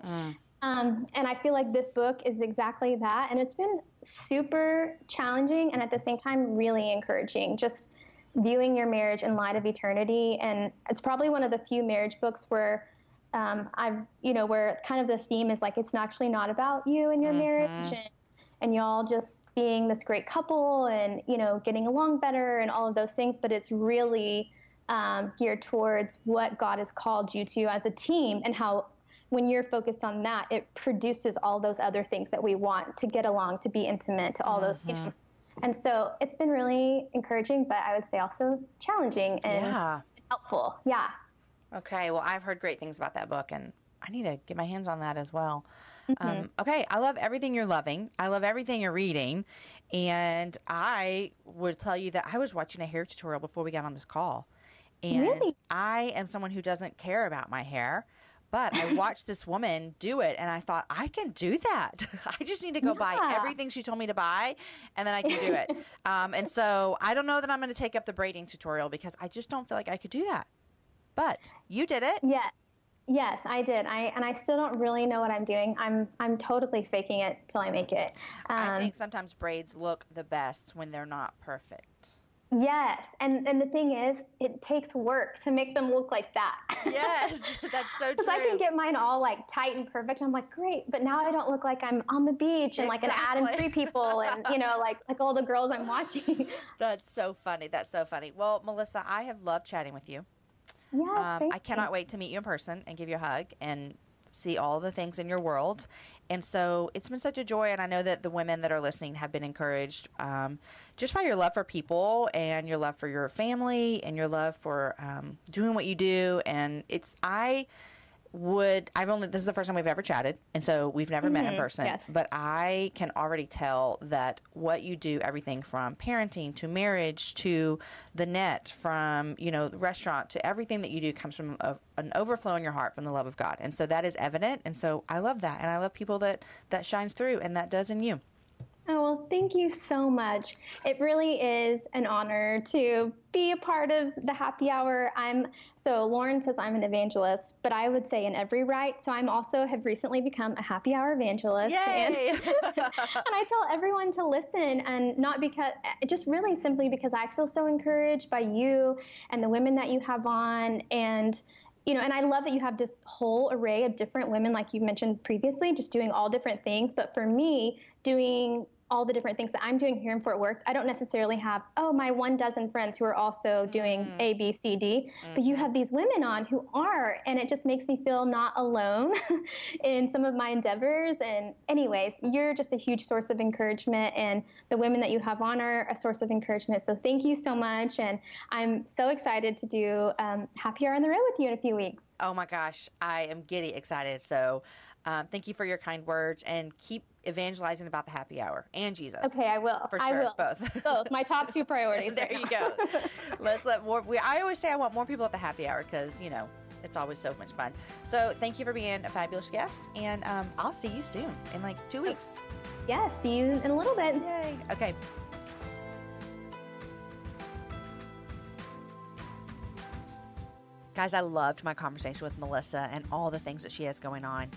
Um, and I feel like this book is exactly that. And it's been super challenging and at the same time really encouraging. Just viewing your marriage in light of eternity. And it's probably one of the few marriage books where um, I've, you know, where kind of the theme is like it's actually not about you and your mm-hmm. marriage and, and y'all just being this great couple and, you know, getting along better and all of those things. But it's really um, geared towards what God has called you to as a team and how when you're focused on that, it produces all those other things that we want to get along, to be intimate, to all mm-hmm. those, you know. And so it's been really encouraging, but I would say also challenging and yeah. helpful. Yeah. Okay. Well, I've heard great things about that book, and I need to get my hands on that as well. Mm-hmm. Um, okay. I love everything you're loving. I love everything you're reading. And I would tell you that I was watching a hair tutorial before we got on this call. And really? I am someone who doesn't care about my hair. But I watched this woman do it and I thought, I can do that. I just need to go yeah. buy everything she told me to buy and then I can do it. um, and so I don't know that I'm going to take up the braiding tutorial because I just don't feel like I could do that. But you did it. Yeah. Yes, I did. I and I still don't really know what I'm doing. I'm I'm totally faking it till I make it. Um, I think sometimes braids look the best when they're not perfect. Yes, and and the thing is, it takes work to make them look like that. Yes, that's so true. Because I can get mine all like tight and perfect. I'm like, great, but now I don't look like I'm on the beach and exactly. like an ad and Free People and you know like like all the girls I'm watching. That's so funny. That's so funny. Well, Melissa, I have loved chatting with you. Yes, um, I cannot wait to meet you in person and give you a hug and see all the things in your world. And so it's been such a joy. And I know that the women that are listening have been encouraged um, just by your love for people and your love for your family and your love for um, doing what you do. And it's, I, would I've only this is the first time we've ever chatted, and so we've never mm-hmm. met in mm-hmm. person. Yes. But I can already tell that what you do, everything from parenting to marriage to the net, from you know restaurant to everything that you do, comes from a, an overflow in your heart from the love of God, and so that is evident. And so I love that, and I love people that that shines through, and that does in you. Oh, well, thank you so much. It really is an honor to be a part of the happy hour. I'm so Lauren says I'm an evangelist, but I would say in every right. So I'm also have recently become a happy hour evangelist. Yay! And, and I tell everyone to listen and not because just really simply because I feel so encouraged by you and the women that you have on and you know, and I love that you have this whole array of different women, like you mentioned previously, just doing all different things. But for me, doing all the different things that I'm doing here in Fort Worth, I don't necessarily have, oh, my one dozen friends who are also doing mm. A, B, C, D. Mm-hmm. But you have these women on who are, and it just makes me feel not alone in some of my endeavors. And, anyways, you're just a huge source of encouragement, and the women that you have on are a source of encouragement. So thank you so much. And I'm so excited to do um, Happy Hour on the Road with you in a few weeks. Oh my gosh, I am giddy excited. So um, thank you for your kind words and keep evangelizing about the happy hour and Jesus. Okay, I will. For sure, I will. both. both. My top two priorities. there you go. Let's let more. We, I always say I want more people at the happy hour because you know it's always so much fun. So thank you for being a fabulous guest, and um, I'll see you soon in like two weeks. Yeah, see you in a little bit. Yay. Okay. Guys, I loved my conversation with Melissa and all the things that she has going on.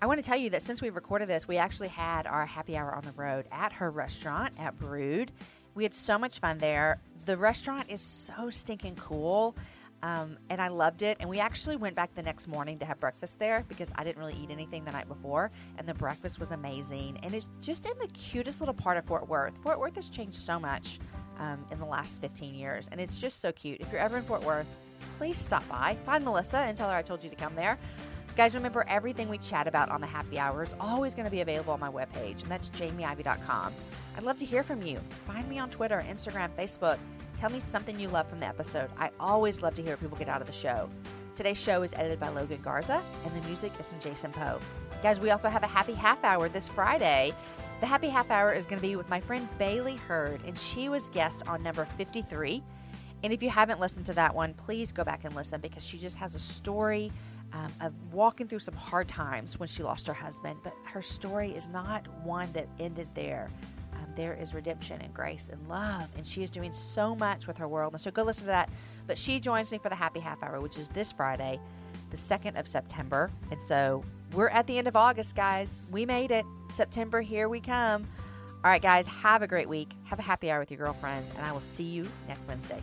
I want to tell you that since we recorded this, we actually had our happy hour on the road at her restaurant at Brewed. We had so much fun there. The restaurant is so stinking cool. Um, and I loved it. And we actually went back the next morning to have breakfast there because I didn't really eat anything the night before. And the breakfast was amazing. And it's just in the cutest little part of Fort Worth. Fort Worth has changed so much um, in the last 15 years. And it's just so cute. If you're ever in Fort Worth, please stop by. Find Melissa and tell her I told you to come there. Guys, remember everything we chat about on the happy hour is always going to be available on my webpage, and that's jamieivey.com. I'd love to hear from you. Find me on Twitter, Instagram, Facebook. Tell me something you love from the episode. I always love to hear what people get out of the show. Today's show is edited by Logan Garza, and the music is from Jason Poe. Guys, we also have a happy half hour this Friday. The happy half hour is going to be with my friend Bailey Hurd, and she was guest on number 53. And if you haven't listened to that one, please go back and listen because she just has a story um, of walking through some hard times when she lost her husband. But her story is not one that ended there. Um, there is redemption and grace and love, and she is doing so much with her world. And so go listen to that. But she joins me for the Happy Half Hour, which is this Friday, the 2nd of September. And so we're at the end of August, guys. We made it. September, here we come. All right, guys, have a great week. Have a happy hour with your girlfriends, and I will see you next Wednesday.